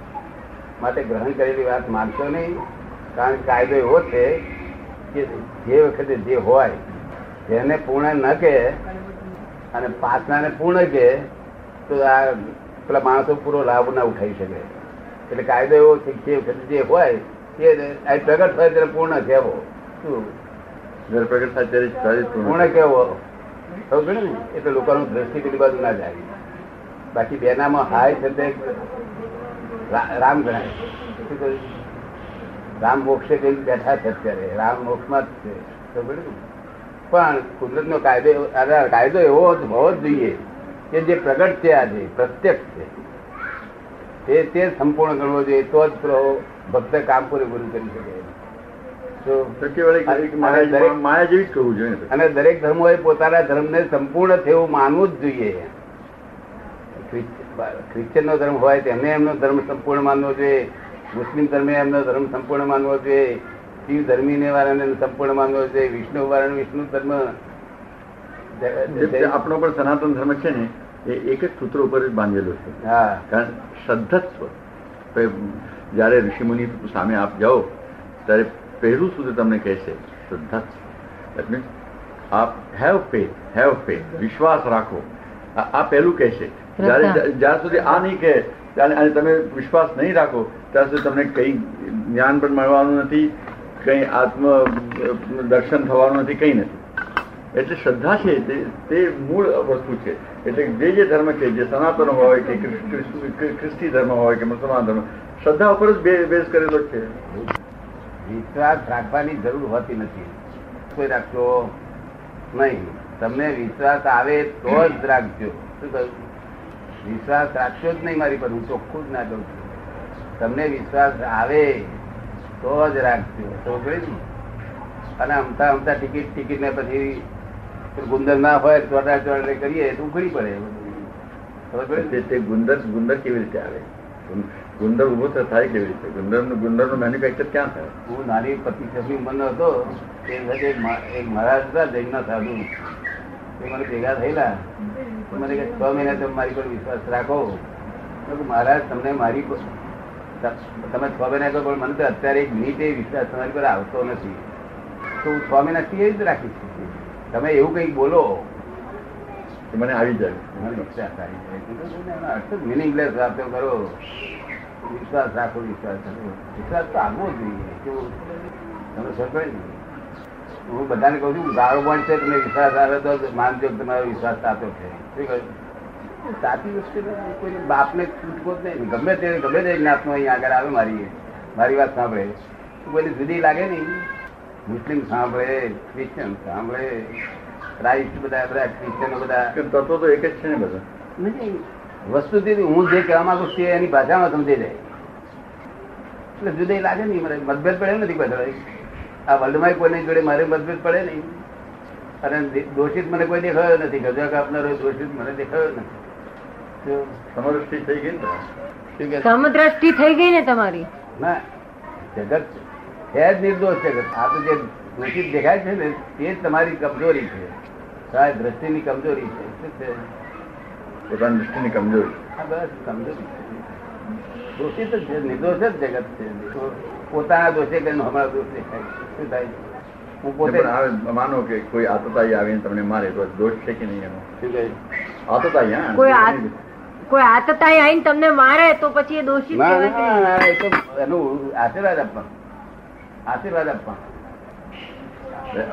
માટે ગ્રહણ કરેલી વાત માનશો નહીં કારણ કે કાયદો એવો છે કે જે વખતે જે હોય જેને પૂર્ણ ન કે અને પાછલાને પૂર્ણ કે તો આ પેલા માણસો પૂરો લાભ ના ઉઠાવી શકે. એટલે કાયદો એવો છે જે વખતે જે હોય તે પ્રગટ થાય ત્યારે પૂર્ણ કહેવો. શું? પ્રગટ થાય ત્યારે પૂર્ણ પૂર્ણ પડે ને? એટલે દ્રષ્ટિ પેલી બાજુ ના જાય. બાકી બેનામાં હાય છે રામ ગણાય? રામ મોક્ષે કઈ બેઠા છે અત્યારે. રામ મોક્ષમાં જ છે. ખબર ને? પણ કુદરત નો કાયદો કાયદો એવો હોવો જ જોઈએ કે જે પ્રગટ છે આજે, પ્રત્યક્ષ છે. તે તે સંપૂર્ણ ગણવો જોઈએ. તો જ ભક્ત કામ શકે તો ટકેવાળી કરી કે માયા જેવી જ જોઈએ. અને દરેક ધર્મોએ પોતાના ધર્મને સંપૂર્ણ થયું માનવું જ જોઈએ. ક્રિશ્ચિયન નો ધર્મ હોય તેમને એમનો ધર્મ સંપૂર્ણ માનવો જોઈએ. મુસ્લિમ ધર્મે એમનો ધર્મ સંપૂર્ણ માનવો જોઈએ. શિવ ધર્મી વાળાને સંપૂર્ણ માનવો જોઈએ. વિષ્ણુ વાળાને વિષ્ણુ ધર્મ આપણો પણ સનાતન ધર્મ છે ને એ એક જ સૂત્ર ઉપર જ બાંધેલો છે. હા. કારણ શ્રદ્ધત્વ જ્યારે ઋષિમુનિ સામે આપ જાઓ ત્યારે પહેલું સૂત્ર તમને કહેશે શ્રદ્ધત્વ દેટ મીન્સ આપ હેવ ફેથ હેવ ફેથ વિશ્વાસ રાખો આ પહેલું કહેશે જ્યારે જ્યાં સુધી આ નહીં કહે અને તમે વિશ્વાસ નહીં રાખો ત્યાં સુધી તમને કંઈ જ્ઞાન પણ મળવાનું નથી કંઈ આત્મ દર્શન થવાનું નથી કઈ નથી એટલે શ્રદ્ધા છે તે તે મૂળ વસ્તુ છે એટલે જે જે ધર્મ છે જે સનાતન હોય કે ખ્રિસ્તી ધર્મ હોય કે મુસલમાન ધર્મ શ્રદ્ધા ઉપર જ બેઝ કરેલો જ છે વિશ્વાસ રાખવાની જરૂર હોતી નથી. કોઈ રાખજો? નહીં. તમને વિશ્વાસ આવે તો જ (clears throat) રાખજો. શું કહ્યું? વિશ્વાસ રાખશો જ નહીં મારી પર હું ચોખ્ખું જ ના કહું છું. તમને વિશ્વાસ આવે તો જ રાખજો. તો ને અને અમતા અમતા ટિકિટ ટિકિટ ને પછી ગુંદર ના હોય ચોટા ચોડા કરીએ તો ઉઘડી પડે. તે ગુંદર ગુંદર કેવી રીતે આવે? ગુંદર ઊભો તો થાય કેવી રીતે? ગુંદર ગુંદરનું મેન્યુફેક્ચર ક્યાં થાય? હું નાની પચીસ છવ્વીસ ઉંમરનો હતો તે વખતે એક મહારાજ હતા જૈનના સાધુ. તે મને ભેગા થયેલા. મને કે છ મહિના તમે મારી પર વિશ્વાસ રાખો. મહારાજ તમને મારી તમે છ મહિના કહો પણ મને તો અત્યારે એક મિનિટે વિશ્વાસ તમારી પર આવતો નથી. તો હું છ મહિના કેવી રીતે રાખીશ તમે એવું કંઈક બોલો. કે મને આવી જાય. મને વિશ્વાસ આવી જાય. મેં કીધું, એનો અર્થ જ meaningless વાતો કરો. વિશ્વાસ રાખો વિશ્વાસ વિશ્વાસ તો આવવો જોઈએ. કેવું તમે સમજો હું બધાને કહું છું ગાળો પણ છે તમને વિશ્વાસ આવે તો માનજો તમારો વિશ્વાસ સાચો છે. શું કહ્યું? સાચી વસ્તુ કોઈ બાપને છૂટકો જ નહીં. ગમે તે ગમે તે જ્ઞાતનો અહીંયા આગળ આવે મારી મારી વાત સાંભળે. કોઈને જુદી લાગે નહીં. મુસ્લિમ સાંભળે ક્રિશ્ચન સાંભળે. ક્રાઇસ્ટ બધા બધા ક્રિશ્ચનો બધા. તત્વો તો એક જ છે ને બધા? નહીં વસ્તુથી હું જે કહેવા માંગુ છું એની ભાષામાં સમજી જાય. એટલે જુદી લાગે નહીં મને મતભેદ પડે નથી બધા આ વર્લ્ડમાં કોઈની જોડે મારે મતભેદ પડે નહીં. અને દોષિત મને કોઈ દેખાયો નથી. ગજા કાપનારો દોષિત મને દેખાયો નથી. તો થઈ ગઈ ને સમદ્રષ્ટિ થઈ ગઈ ને તમારી? ના જગત છે. જ નિર્દોષ છે આ તો જે દોષિત દેખાય છે ને તે જ તમારી કમજોરી છે. દ્રષ્ટિની કમજોરી છે. શું છે? પોતાની દૃષ્ટિની કમજોરી. આ બસ કમજોરી. છે. દોષિત જ છે નિર્દોષ જ જગત છે. પોતાના દોષે કરીને હમણાં દોષ દેખાય શું થાય? હું પોતે માનો કે કોઈ આતતાઈ આવીને તમને મારે તો દોષ છે કે નહીં એનો? આતતાઈ હા? કોઈ કોઈ આતતાઈ આવીને તમને મારે તો પછી એ દોષિત તો એનું આશીર્વાદ આપવા આશીર્વાદ આપવા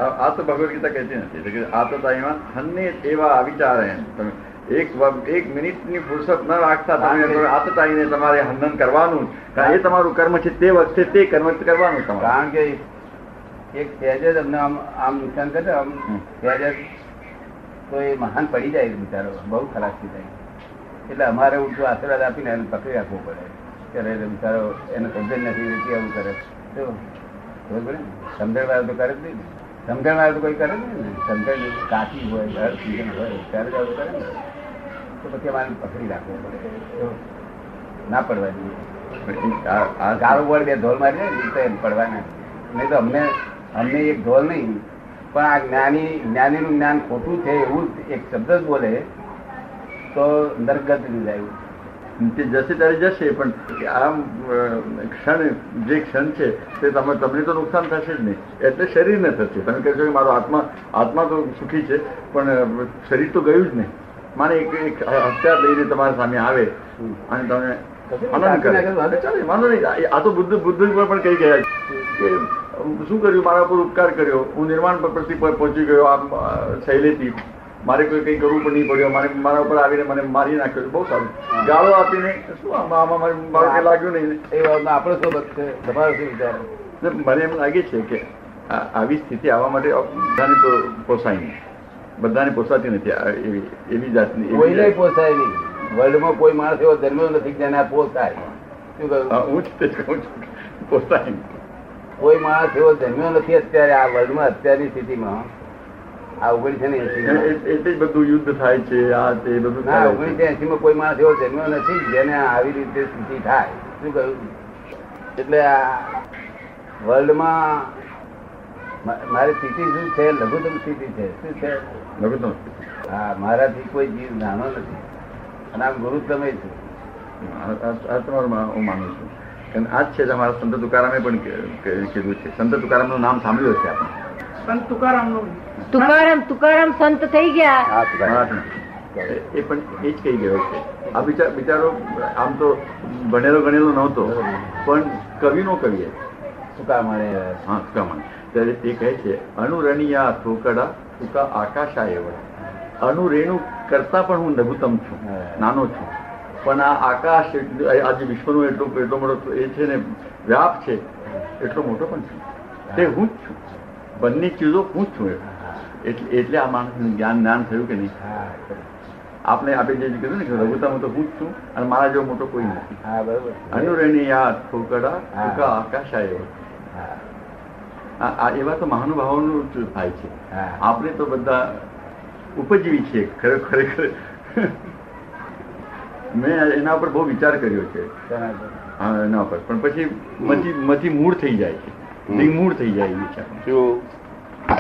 આ આ તો ભગવદ ગીતા કહેતી નથી. એટલે કે આતતાઈમાં હન્ને એવા વિચાર એમ તમે એક એક મિનિટની ફુરસત ન રાખતા તમે આતતાઈને તમારે હનન કરવાનું. એ તમારું કર્મ છે તે વખતે તે કર્મ કરવાનું તમારે. કારણ કે એક જ અમને આમ આમ નુકસાન કરે આમ હમ. તો એ મહાન પડી જાય બિચારો બહુ ખરાબ થઈ જાય. એટલે અમારે જો આશીર્વાદ આપીને એને પકડી રાખવો પડે. કે બિચારો એને સમજણ નથી રહેતી આવું કરે? તો બરોબર ને? સમજણ વાળા તો કરે જ નહીં ને. સમજણ વાળા તો કોઈ કરે જ નહીં ને. સમજણ કાચી હોય ઘર હોય ત્યારે જ આવું કરે ને. તો પછી અમારે પકડી રાખવો પડે. ના પડવા જોઈએ. ગાળો બોલ બે ઢોલ મારી તો એમ પડવાના. નહીં તો અમને અમને એક ઢોલ નહીં. પણ આ જ્ઞાની જ્ઞાનીનું જ્ઞાન ખોટું છે એવું એક શબ્દ જ બોલે. તો નરગત જાય. તે જશે ત્યારે જશે, પણ આ ક્ષણ, જે ક્ષણ છે, તે તમે તમને તો નુકસાન થશે જ નહીં. એટલે શરીરને થશે. તમે કહેશો કે મારો આત્મા આત્મા તો સુખી છે, પણ શરીર તો ગયું જ નહીં. માને એક એક હથિયાર લઈને તમારા સામે આવે અને તમે આનંદ કરે. ચાલે. માનો નહીં. આ- તો બુદ્ધ બુદ્ધ પણ કહી ગયા કે શું કર્યું? મારા પર ઉપકાર કર્યો. હું નિર્માણ પર પહોંચી ગયો. આ શૈલીથી મારે કોઈ કંઈ કરવું પણ નહીં પડ્યું. મારે મારા ઉપર આવીને મને મારી નાખ્યો બહુ સારું. ગાળો આપીને શું આમાં આમાં મારે- મારું કંઈ લાગ્યું નહીં. એ વાતનો આપણે શું છે? તમારો શું વિચાર? મને એમ લાગે છે કે આવી સ્થિતિ આવવા માટે બધાને તો પોસાય નહીં. બધાને પોસાતી નથી. એવી એવી જાતની કોઈને પોસાય નહીં. વર્લ્ડમાં કોઈ માણસ એવો જન્મ્યો નથી જેને આ પોસાય. શું કહ્યું? હું જ તે કહું છું પોસાય કોઈ માણસ એવો જન્મ્યો નથી અત્યારે આ વર્લ્ડમાં અત્યારની સ્થિતિમાં. આ ઓગણીસો ને એસી એટલે બધું યુદ્ધ થાય છે આ તે બધું ના. ઓગણીસો એસી માં કોઈ માણસ એવો જન્મ્યો નથી જેને આવી રીતે સ્થિતિ થાય. શું કહ્યું? એટલે આ વર્લ્ડમાં મારી સ્થિતિ શું છે? લઘુત્તમ સ્થિતિ છે. શું છે? લઘુત્તમ. હા મારાથી કોઈ જીવ નાનો નથી. અને આમ ગુરુત્તમ એ છું આ તમારું હું માનું છું. કારણ આ જ છે અમારા સંત તુકારામે પણ કીધું છે. સંત તુકારામનું નામ સાંભળ્યું છે આપણે. સંત તુકારામનું. તુકારામ તુકારામ સંત થઈ ગયા. હા એ પણ એ જ કહી ગયો છે. આ બિચાર બિચારો આમ તો ભણેલો ગણેલો નહોતો પણ કવિનો કવિ હતો. શું કામ મળે હા સુકામણ ત્યારે તે કહે છે અનુરણિયા થોકડા સુકા આકાશા એવડા અનુરેણુ કરતા પણ હું લઘુત્તમ છું નાનો છું. પણ આ આકાશ એટલું- આ આ જે વિશ્વનો એટલો એટલો મોટો એ છે ને વ્યાપ છે એટલો મોટો પણ છું. તે હું જ છું. બંને ચીજો હું જ છું એટલે એટલે આ માણસનું જ્ઞાન જ્ઞાન થયું કે નહીં? આપણે આપણે જે કીધું ને કે તો હું જ છું અને મારા જેવો મોટો કોઈ નથી. અનુરેણી યાદ અનુરણિયા થોકડા આકાશ આવ્યો એવા તો મહાનુભાવોનું થાય છે. આપણે તો બધા ઉપજીવી છીએ ખરેખર. મેં એના ઉપર બહુ વિચાર કર્યો છે. પર? હા એના ઉપર પણ પછી મચી મતી મૂળ થઈ જાય છે. મૂળ થઈ જાય વિચાર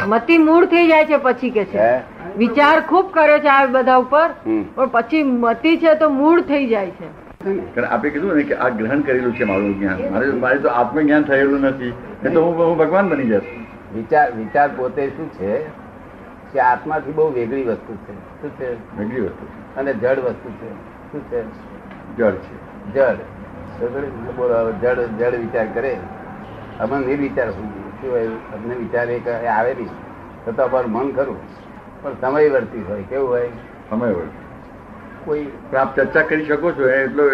મતી મૂળ થઈ જાય છે પછી કે છે. વિચાર ખૂબ કર્યો છે આ બધા ઉપર. પણ પછી મતી છે તો મૂળ થઈ જાય છે. કારણ આપણે કીધું ને કે આ ગ્રહણ કરેલું છે મારું જ્ઞાન. મારે મારે તો આત્મજ્ઞાન થયેલું નથી. એ તો હું હું ભગવાન બની જશ વિચાર વિચાર પોતે શું છે? કે આત્માથી બહુ વેગળી વસ્તુ છે. શું છે? વેગળી વસ્તુ છે. અને જડ વસ્તુ છે. શું છે? જડ છે. જડ. બોલો હવે જડ જડ વિચાર કરે. અમે નિર્વિચાર હોઈએ. શું હોય? અમને વિચાર એક આવે નહીં તો તો અમારું મન ખરું. પણ સમય વર્તી હોય. કેવું હોય? સમય વળે કોઈ આપ ચર્ચા કરી શકો છો? એટલો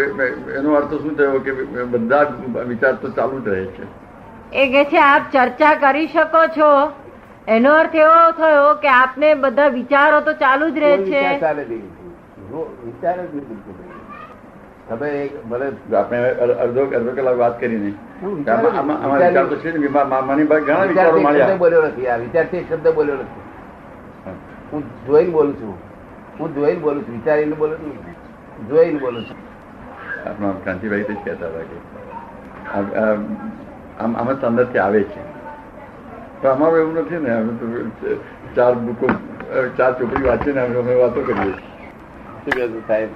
એનો અર્થ શું થયો કે બધા વિચાર તો ચાલુ જ રહે છે. એ કે છે આપ ચર્ચા કરી શકો છો? એનો અર્થ એવો થયો કે આપને બધા વિચારો તો ચાલુ જ રહે છે. વિચાર જ તમે ભલે આપણે અડધો અડધો કલાક વાત કરીને વિચાર વિચાર તો છે ને, ઘણા વિચારો મળ્યા. બોલ્યો નથી. આ વિચારથી એક શબ્દ બોલ્યો નથી. હું જોઈને બોલું છું. હું જોઈને બોલું છું વિચારીને બોલું છું જોઈને બોલું છું. આપણા કાંતિભાઈ તે જ કહેતા હતા કે આમ આમ અંદરથી આવે છે. પણ અમારું એવું નથી ને અમે તો ચાર બુકો ચાર ચોપડી વાંચીને અમે અમે વાતો કરીએ છીએ. સાહેબ?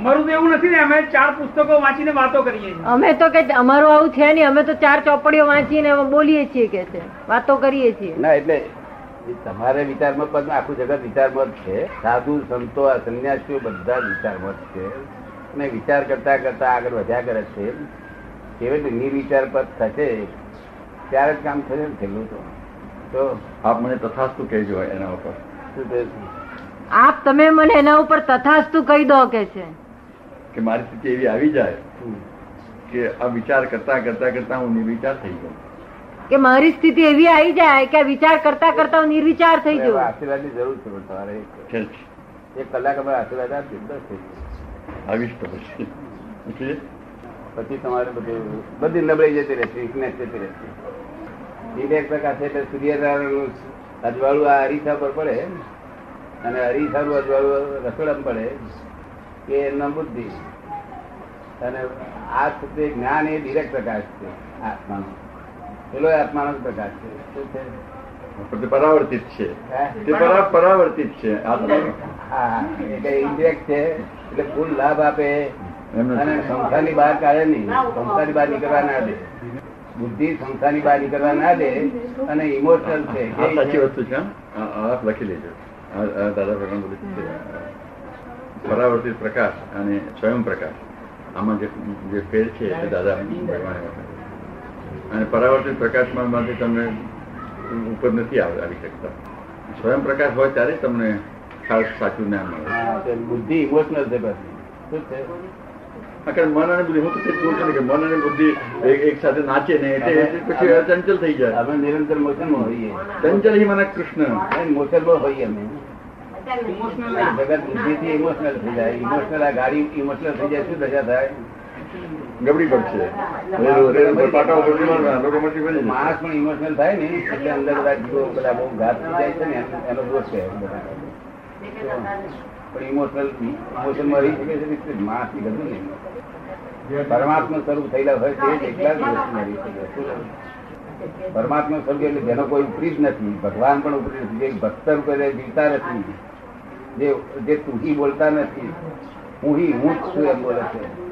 અમારું તો એવું નથી ને અમે ચાર પુસ્તકો વાંચીને વાતો કરીએ છીએ. અમે તો કે અમારું આવું છે નહીં અમે તો ચાર ચોપડીઓ વાંચીને બોલીએ છીએ કે છે વાતો કરીએ છીએ. ના એટલે તમારે વિચારમાં પણ આખું જગત વિચારમાં જ છે. સાધુ સંતો આ સંન્યાસીઓ બધા જ વિચારમાં જ છે. અને વિચાર કરતા કરતા આગળ વધ્યા કરે છે. કેવી નિર્વિચાર પદ થશે ત્યારે જ કામ થશે ને છેલ્લું તો. તો આપ મને તથાસ્તુ કહેજો એના ઉપર. શું આપ તમે મને એના ઉપર તથાસ્તુ કહી દો કે છે. કે મારી સ્થિતિ એવી આવી જાય કે આ વિચાર કરતા કરતા કરતા હું નિર્વિચાર થઈ ગયો. કે મારી સ્થિતિ એવી આવી જાય કે આ વિચાર કરતા કરતા હું નિર્વિચાર થઈ હવે આશીર્વાદ આશીર્વાદની જરૂર છે પણ તમારે એક- કલાક અમારે આશીર્વાદ આપી બસ આવીશ તો પછી. પછી તમારે બધું બધી નબળી જતી રહેશે વીકનેસ જતી રહેશે. ઇન્ડેક્સ પ્રકાશ એટલે સૂર્યનારાયણનું અજવાળું આ અરીસા પર પડે અને અરીસાનું અજવાળું રસોડામાં પડે એ એમના બુદ્ધિ. અને આ તે જ્ઞાન એ ડિરેક્ટ પ્રકાશ છે આત્માનો. પેલો આત્માનો પ્રકાશ છે. તે પરાવર્તિત છે. તે પરાવર્તિત? છે. આત્મા હા એ ઇન્ડિરેક્ટ છે. એટલે ફૂલ લાભ આપે. અને સંસ્થાની બહાર કાઢે નહીં. સંસ્થાની બહાર નીકળવા ના દે. બુદ્ધિ સંસ્થાની બહાર નીકળવા ના દે અને ઇમોશનલ છે. સાચી વસ્તુ છે લખી લેજો. દાદા ભગવાન બધું પરાવર્તિત પ્રકાશ અને સ્વયં પ્રકાશ. આમાં જે ફેર છે એ દાદા ભગવાને. અને પરાવર્તિત પ્રકાશમાં માંથી તમને ઉપર નથી આવી શકતા. સ્વયં પ્રકાશ હોય ત્યારે તમને ખાસ સાચું જ્ઞાન મળે. બુદ્ધિ ઇમોશનલ છે બસ. કારણ મન અને બુદ્ધિ હું તો કહું છું કે મન અને બુદ્ધિ એક સાથે નાચે ને એટલે પછી ચંચલ થઈ જાય. અમે નિરંતર મોશનમાં હોઈએ. ચંચલ હિ મને કૃષ્ણ. મોશનમાં હોઈએ અમે. ઇમોશનલ જગત બુદ્ધિ થી ઇમોશનલ થઈ જાય. ઇમોશનલ આ ગાડી ઇમોશનલ થઈ જાય. શું દશા થાય? ગબડી જશે. માણસ પણ ઇમોશનલ થાય ને એટલે અંદર બધા જીવો બધા બહુ ઘાત થઈ જાય છે ને એનો- દોષ છે પણ ઇમોશનલ ઇમોશનમાં રહી શકે છે માણસની ગતું નહીં. પરમાત્મા સ્વરૂપ થયેલા હોય તે એકલા જ ઇમોશનલ રહી શકે પરમાત્મા સ્વરૂપ એટલે જેનો કોઈ ઉપરી જ નથી. ભગવાન પણ ઉપરી નથી. જે ભક્ત રૂપે જીવતા નથી. જે જે તુહી બોલતા નથી. હી હું જ છું એમ બોલે છે.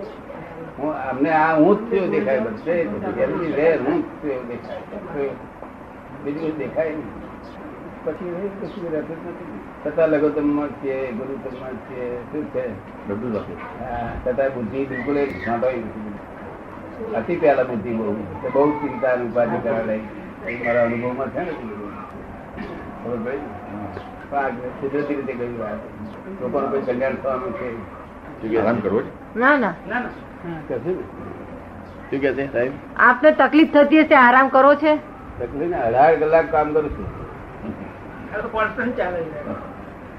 હું અમને આ હું જ થયું દેખાય બધે. એમની રે હું જ થયું દેખાય. બીજું દેખાય નહીં. પછી એ કશું રહેતું નથી. છતાં લઘુત્તમમાં છે ગુરુત્તમમાં છે શું છે? બધું છતાં બુદ્ધિ બિલકુલ અતિ પહેલા બુદ્ધિ બહુ. તે બહુ ચિંતા અને ઉપાધિ કરવા લાગી મારા અનુભવમાં છે ને. આ કુદરતી રીતે ગયું વાત લોકોનું કોઈ કલ્યાણ થવાનું છે? ના ના. ના ના. કશું શું? કે છે સાહેબ? આપને તકલીફ થતી હશે આરામ કરો છે? તકલીફ ને અઢાર કલાક કામ કરું છું. આ તો કોન્સ્ટન્ટ ચાલે છે.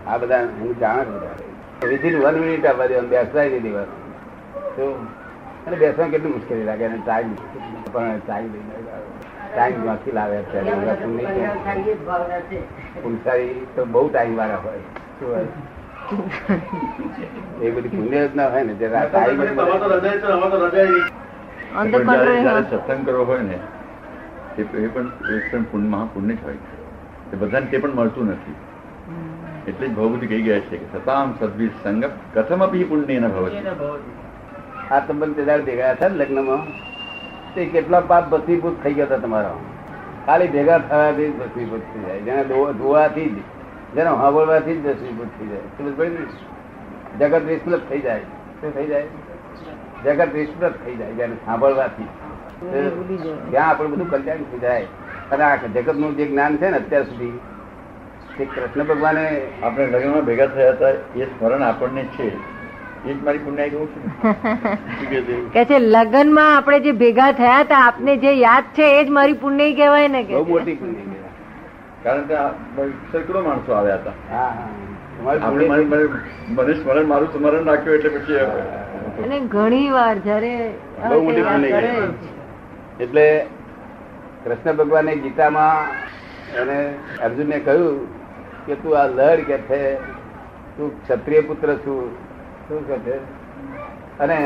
આ બધા હું જાણ વિધિન વન મિનિટ આવવા દે બેસાય નહીં દેવા તો અને બેસવા કેટલી મુશ્કેલી લાગે અને ટાઈમ પણ ટાઈમ ટાઈમમાંથી લાવે અત્યારે? પુલસારી તો બહુ ટાઈમ વાળા હોય. શું હોય? એ બધી ભૂલે જ ના હોય ને જરા સત્સંગ કરવો હોય ને એ પણ એ પણ પુણ્ય મહાપુણ્ય જ હોય. છે બધાને તે પણ મળતું નથી. એટલે જ ભવભૂતિ કહી ગયા છે કે સતામ સદ્વિ સંગ કથમપી પુણ્ય ન ભવતી. આ સંબંધ તે દાડે ભેગા હતા ને લગ્નમાં. તે કેટલા પાપ ભસ્મીભૂત થઈ ગયા હતા તમારા. ખાલી ભેગા થવાથી ભસ્મીભૂત થઈ જાય જેને દો- ધોવાથી જ જેને સાંભળવાથી જ ભસ્મીભૂત થઈ જાય સમજ પડી ને જગત વિસ્મૃત થઈ જાય. શું થઈ જાય? જગત વિસ્મૃત થઈ જાય જેને સાંભળવાથી. ત્યાં આપણું બધું કલ્યાણ થઈ જાય અને આ જગતનું જે જ્ઞાન છે ને અત્યાર સુધી તે કૃષ્ણ ભગવાને આપણે લગ્નમાં ભેગા થયા હતા એ સ્મરણ આપણને છે. એ જ મારી પુણ્ય કહું છું? કે છે લગ્નમાં આપણે જે ભેગા થયા હતા આપને જે યાદ છે એ જ મારી પુણ્ય કહેવાય ને કે બહુ મોટી પુણ્ય કહેવાય. કારણ કે સેંકડો માણસો આવ્યા હતા. મને સ્મરણ મારું સ્મરણ રાખ્યું એટલે પછી અને ઘણી વાર જયારે. એટલે કૃષ્ણ ભગવાને ગીતામાં એને અર્જુનને કહ્યું કે તું આ લડ કે છે તું ક્ષત્રિય પુત્ર છું. શું કે છે? અને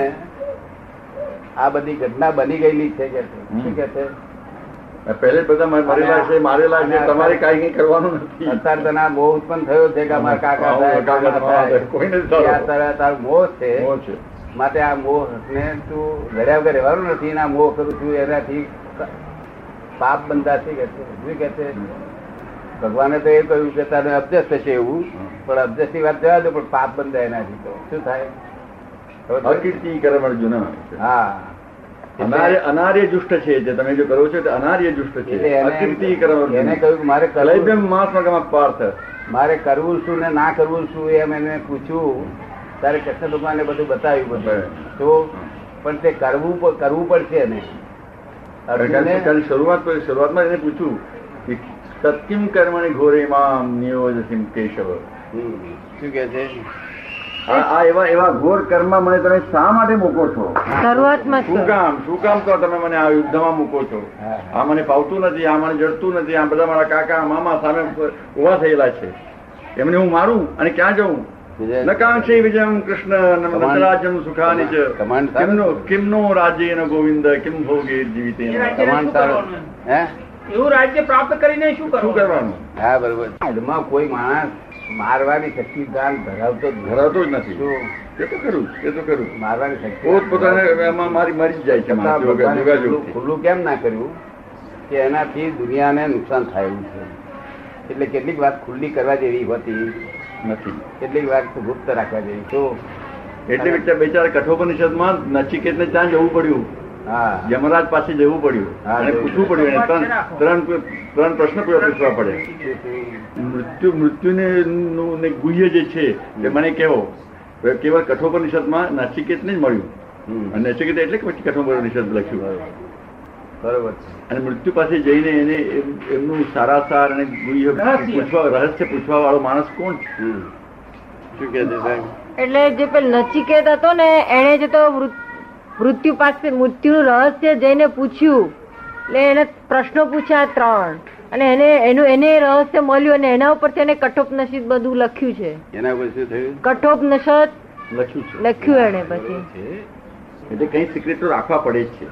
આ બધી ઘટના બની ગયેલી છે કે છે. શું કે છે? પહેલે બધા મરેલા છે મારેલા છે તમારે કઈ કઈ કરવાનું નથી. અત્યારે તને આ મોહ ઉત્પન્ન થયો છે કે અમારા કાકા. કોઈને. તારા- મોહ છે. માટે આ મોહ ને તું લડ્યા વગર રહેવાનું નથી અને આ મોહ કરું છું એનાથી પાપ બંધાશે કે છે. શું કે છે? ભગવાને તો એ કહ્યું કે તારે અબજસ થશે એવું પણ અબજસની વાત જવા દો પણ પાપ બંધા એનાથી તો. શું થાય? અકીર્તિ હા. અનાર્ય દુષ્ટ છે જે તમે જો કરો છો તે અનાર્ય દુષ્ટ છે અકીર્તિ કર્મ એને કહ્યું કે મારે કરવું મહાત્મા પાર્થ. મારે કરવું શું ને ના કરવું શું એમ એને પૂછ્યું. ત્યારે કૃષ્ણ ભગવાને બધું બતાવ્યું બધું. તો પણ તે કરવું કરવું પડશે એને. શરૂઆત શરૂઆતમાં એને પૂછ્યું કે સત્યમ કર્મણી ઘોરે મામ નિયોજસિમ કેશવ. શું કે છે? આ એવા એવા ઘોર કર્મ મને તમે શા માટે મૂકો છો? શરૂઆતમાં શું કામ? શું કામ તો તમે મને આ યુદ્ધમાં મૂકો છો? આ મને પાવતું નથી આ મને જડતું નથી આ બધા મારા કાકા મામા સામે ઊભા થયેલા છે. એમને હું મારું અને ક્યાં જઉં? નકાંક્ષી વિજયમ કૃષ્ણ નજરાજ્યમ સુખાની છે. કિમનો કિમનો રાજ્યેન ગોવિંદ કિમ ભોગે જીવિત રાજ્ય- એવું રાજ્ય પ્રાપ્ત કરીને શું શું કરવાનું? હા બરોબર. કોઈ માણસ મારવાની શક્તિ દાન ધરાવતો. ધરાવતો જ નથી. એ તો કરું એ તો કરું મારવાની શક્તિ પોત પોતાને એમાં મારી મરી જાય છે. ખુલ્લું- કેમ ના કર્યું કે એનાથી દુનિયાને નુકસાન થાય છે? એટલે કેટલીક વાત ખુલ્લી કરવા જેવી હોતી નથી. કેટલીક વાત ગુપ્ત રાખવા જેવી. તો એટલે બિચારા કઠોપનિષદમાં નચિકેતને ત્યાં જવું પડ્યું. યમરાજ પાસે જવું પડ્યું. અને પૂછવું પડ્યું એને ત્રણ ત્રણ ત્રણ પ્રશ્ન પૂછવા પડે. મૃત્યુ મૃત્યુને ને ગુહ્ય જે છે તે મને કેવો કેવળ કઠોપનિષદમાં નચિકેતને જ મળ્યું. અને નચિકેત એટલે કે પછી કઠોપનિષદ લખ્યું. બરોબર અને મૃત્યુ પાસે જઈને એને એમ- એમનું સારાસાર અને ગુહ્ય પૂછવા રહસ્ય પૂછવા વાળો માણસ કોણ? શું કે છે સાહેબ? એટલે જે પેલ નચિકેત હતો ને એને જે તો મૃત- મૃત્યુ પાસે મૃત્યુનું રહસ્ય જઈને પૂછ્યું. એટલે એને પ્રશ્નો પૂછ્યા ત્રણ. અને એને એનું એને રહસ્ય મળ્યું અને એના ઉપર એને કઠોપનિષદ બધું લખ્યું છે. એના ઉપર શું થયું? કઠોપનિષદ લખ્યું છે. લખ્યું એને પછી. એટલે કઈ સિક્રેટ તો રાખવા પડે છે.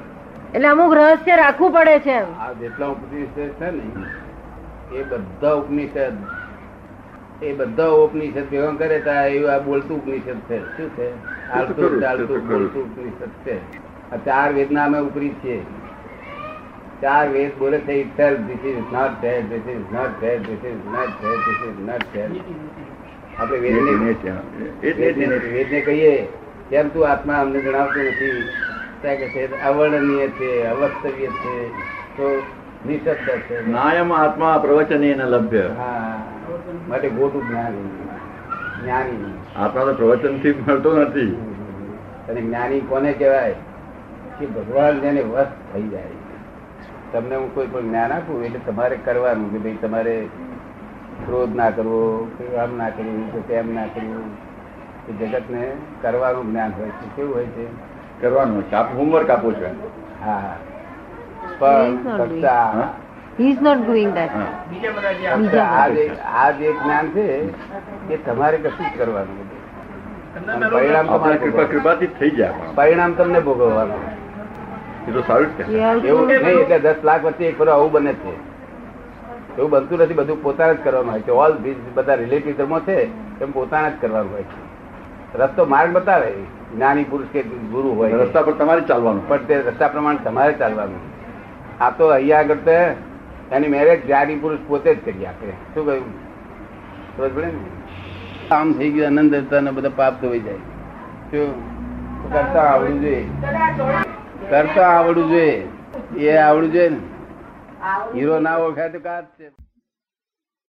એટલે અમુક રહસ્ય રાખવું પડે છે એમ. આ જેટલા ઉપનિષદ છે ને એ બધા ઉપનિષદ એ બધા ઉપનિષદ ભેગા કરે એવું આ બોલતું ઉપનિષદ છે. શું છે? હાલતું ચાલતું બોલતું ઉપનિષદ છે. આ ચાર વેદના અમે ઉપરી છીએ. ચાર વેદ બોલે છે either this is not that this is not that this is not that this is not that આપણે વેદને વેદને કહીએ કેમ તું આત્મા અમને જણાવતું નથી? ત્યાં કે છે અવર્ણનીય છે અવસ્તવ્ય છે. તો નિશબ્દ છે. નાયમ આત્મા પ્રવચને ન લભ્ય. હા. માટે ગોટું જ્ઞાની. જ્ઞાની. આપણા તો પ્રવચનથી મળતો નથી. અને જ્ઞાની કોને કહેવાય? કે ભગવાન જેને વસ્ત થઈ જાય. તમને હું કોઈ પણ જ્ઞાન આપું એટલે તમારે કરવાનું કે ભાઈ તમારે ક્રોધ ના કરવો કે આમ ના કરવું કે તેમ ના કરવું. જગત જગતને કરવાનું જ્ઞાન હોય છે. કેવું હોય છે? કરવાનું છે. આપ હોમવર્ક આપો છો હા. પણ હા? He is not doing that હા. બીજા બધા જે ફક્ત બીજા આ જે જ્ઞાન છે એ તમારે કશું જ કરવાનું પરિણામ તમારે કૃપા કૃપાથી થઈ જાય પરિણામ તમને ભોગવવાનું. એ તો સારું જ એવું નહીં એટલે દસ લાખ વચ્ચે એક ફરો આવું બને છે. એવું બનતું નથી બધું પોતાને જ કરવાનું હોય છે. ઓલ બધા રિલેટિવ ધર્મો છે એમ પોતાને જ કરવાનું હોય છે. રસ્તો માર્ગ બતાવે. જ્ઞાની પુરુષ કે ગુરુ હોય. રસ્તા પર તમારે ચાલવાનું. પણ તે રસ્તા પ્રમાણે તમારે ચાલવાનું. આ તો અહીંયા આગળ તો એની મેરેજ જ્ઞાની પુરુષ પોતે જ કરી. આપે શું કહ્યું? સમજ પડે ને? આમ થઈ ગયું, આનંદ ને બધા પાપ ધોઈ જાય. શું? કરતા આવડવું જોઈએ. કરતા આવડવું જોઈએ. એ આવડવું જોઈએ ને. હીરો ના ઓળખાય તો કાચ છે.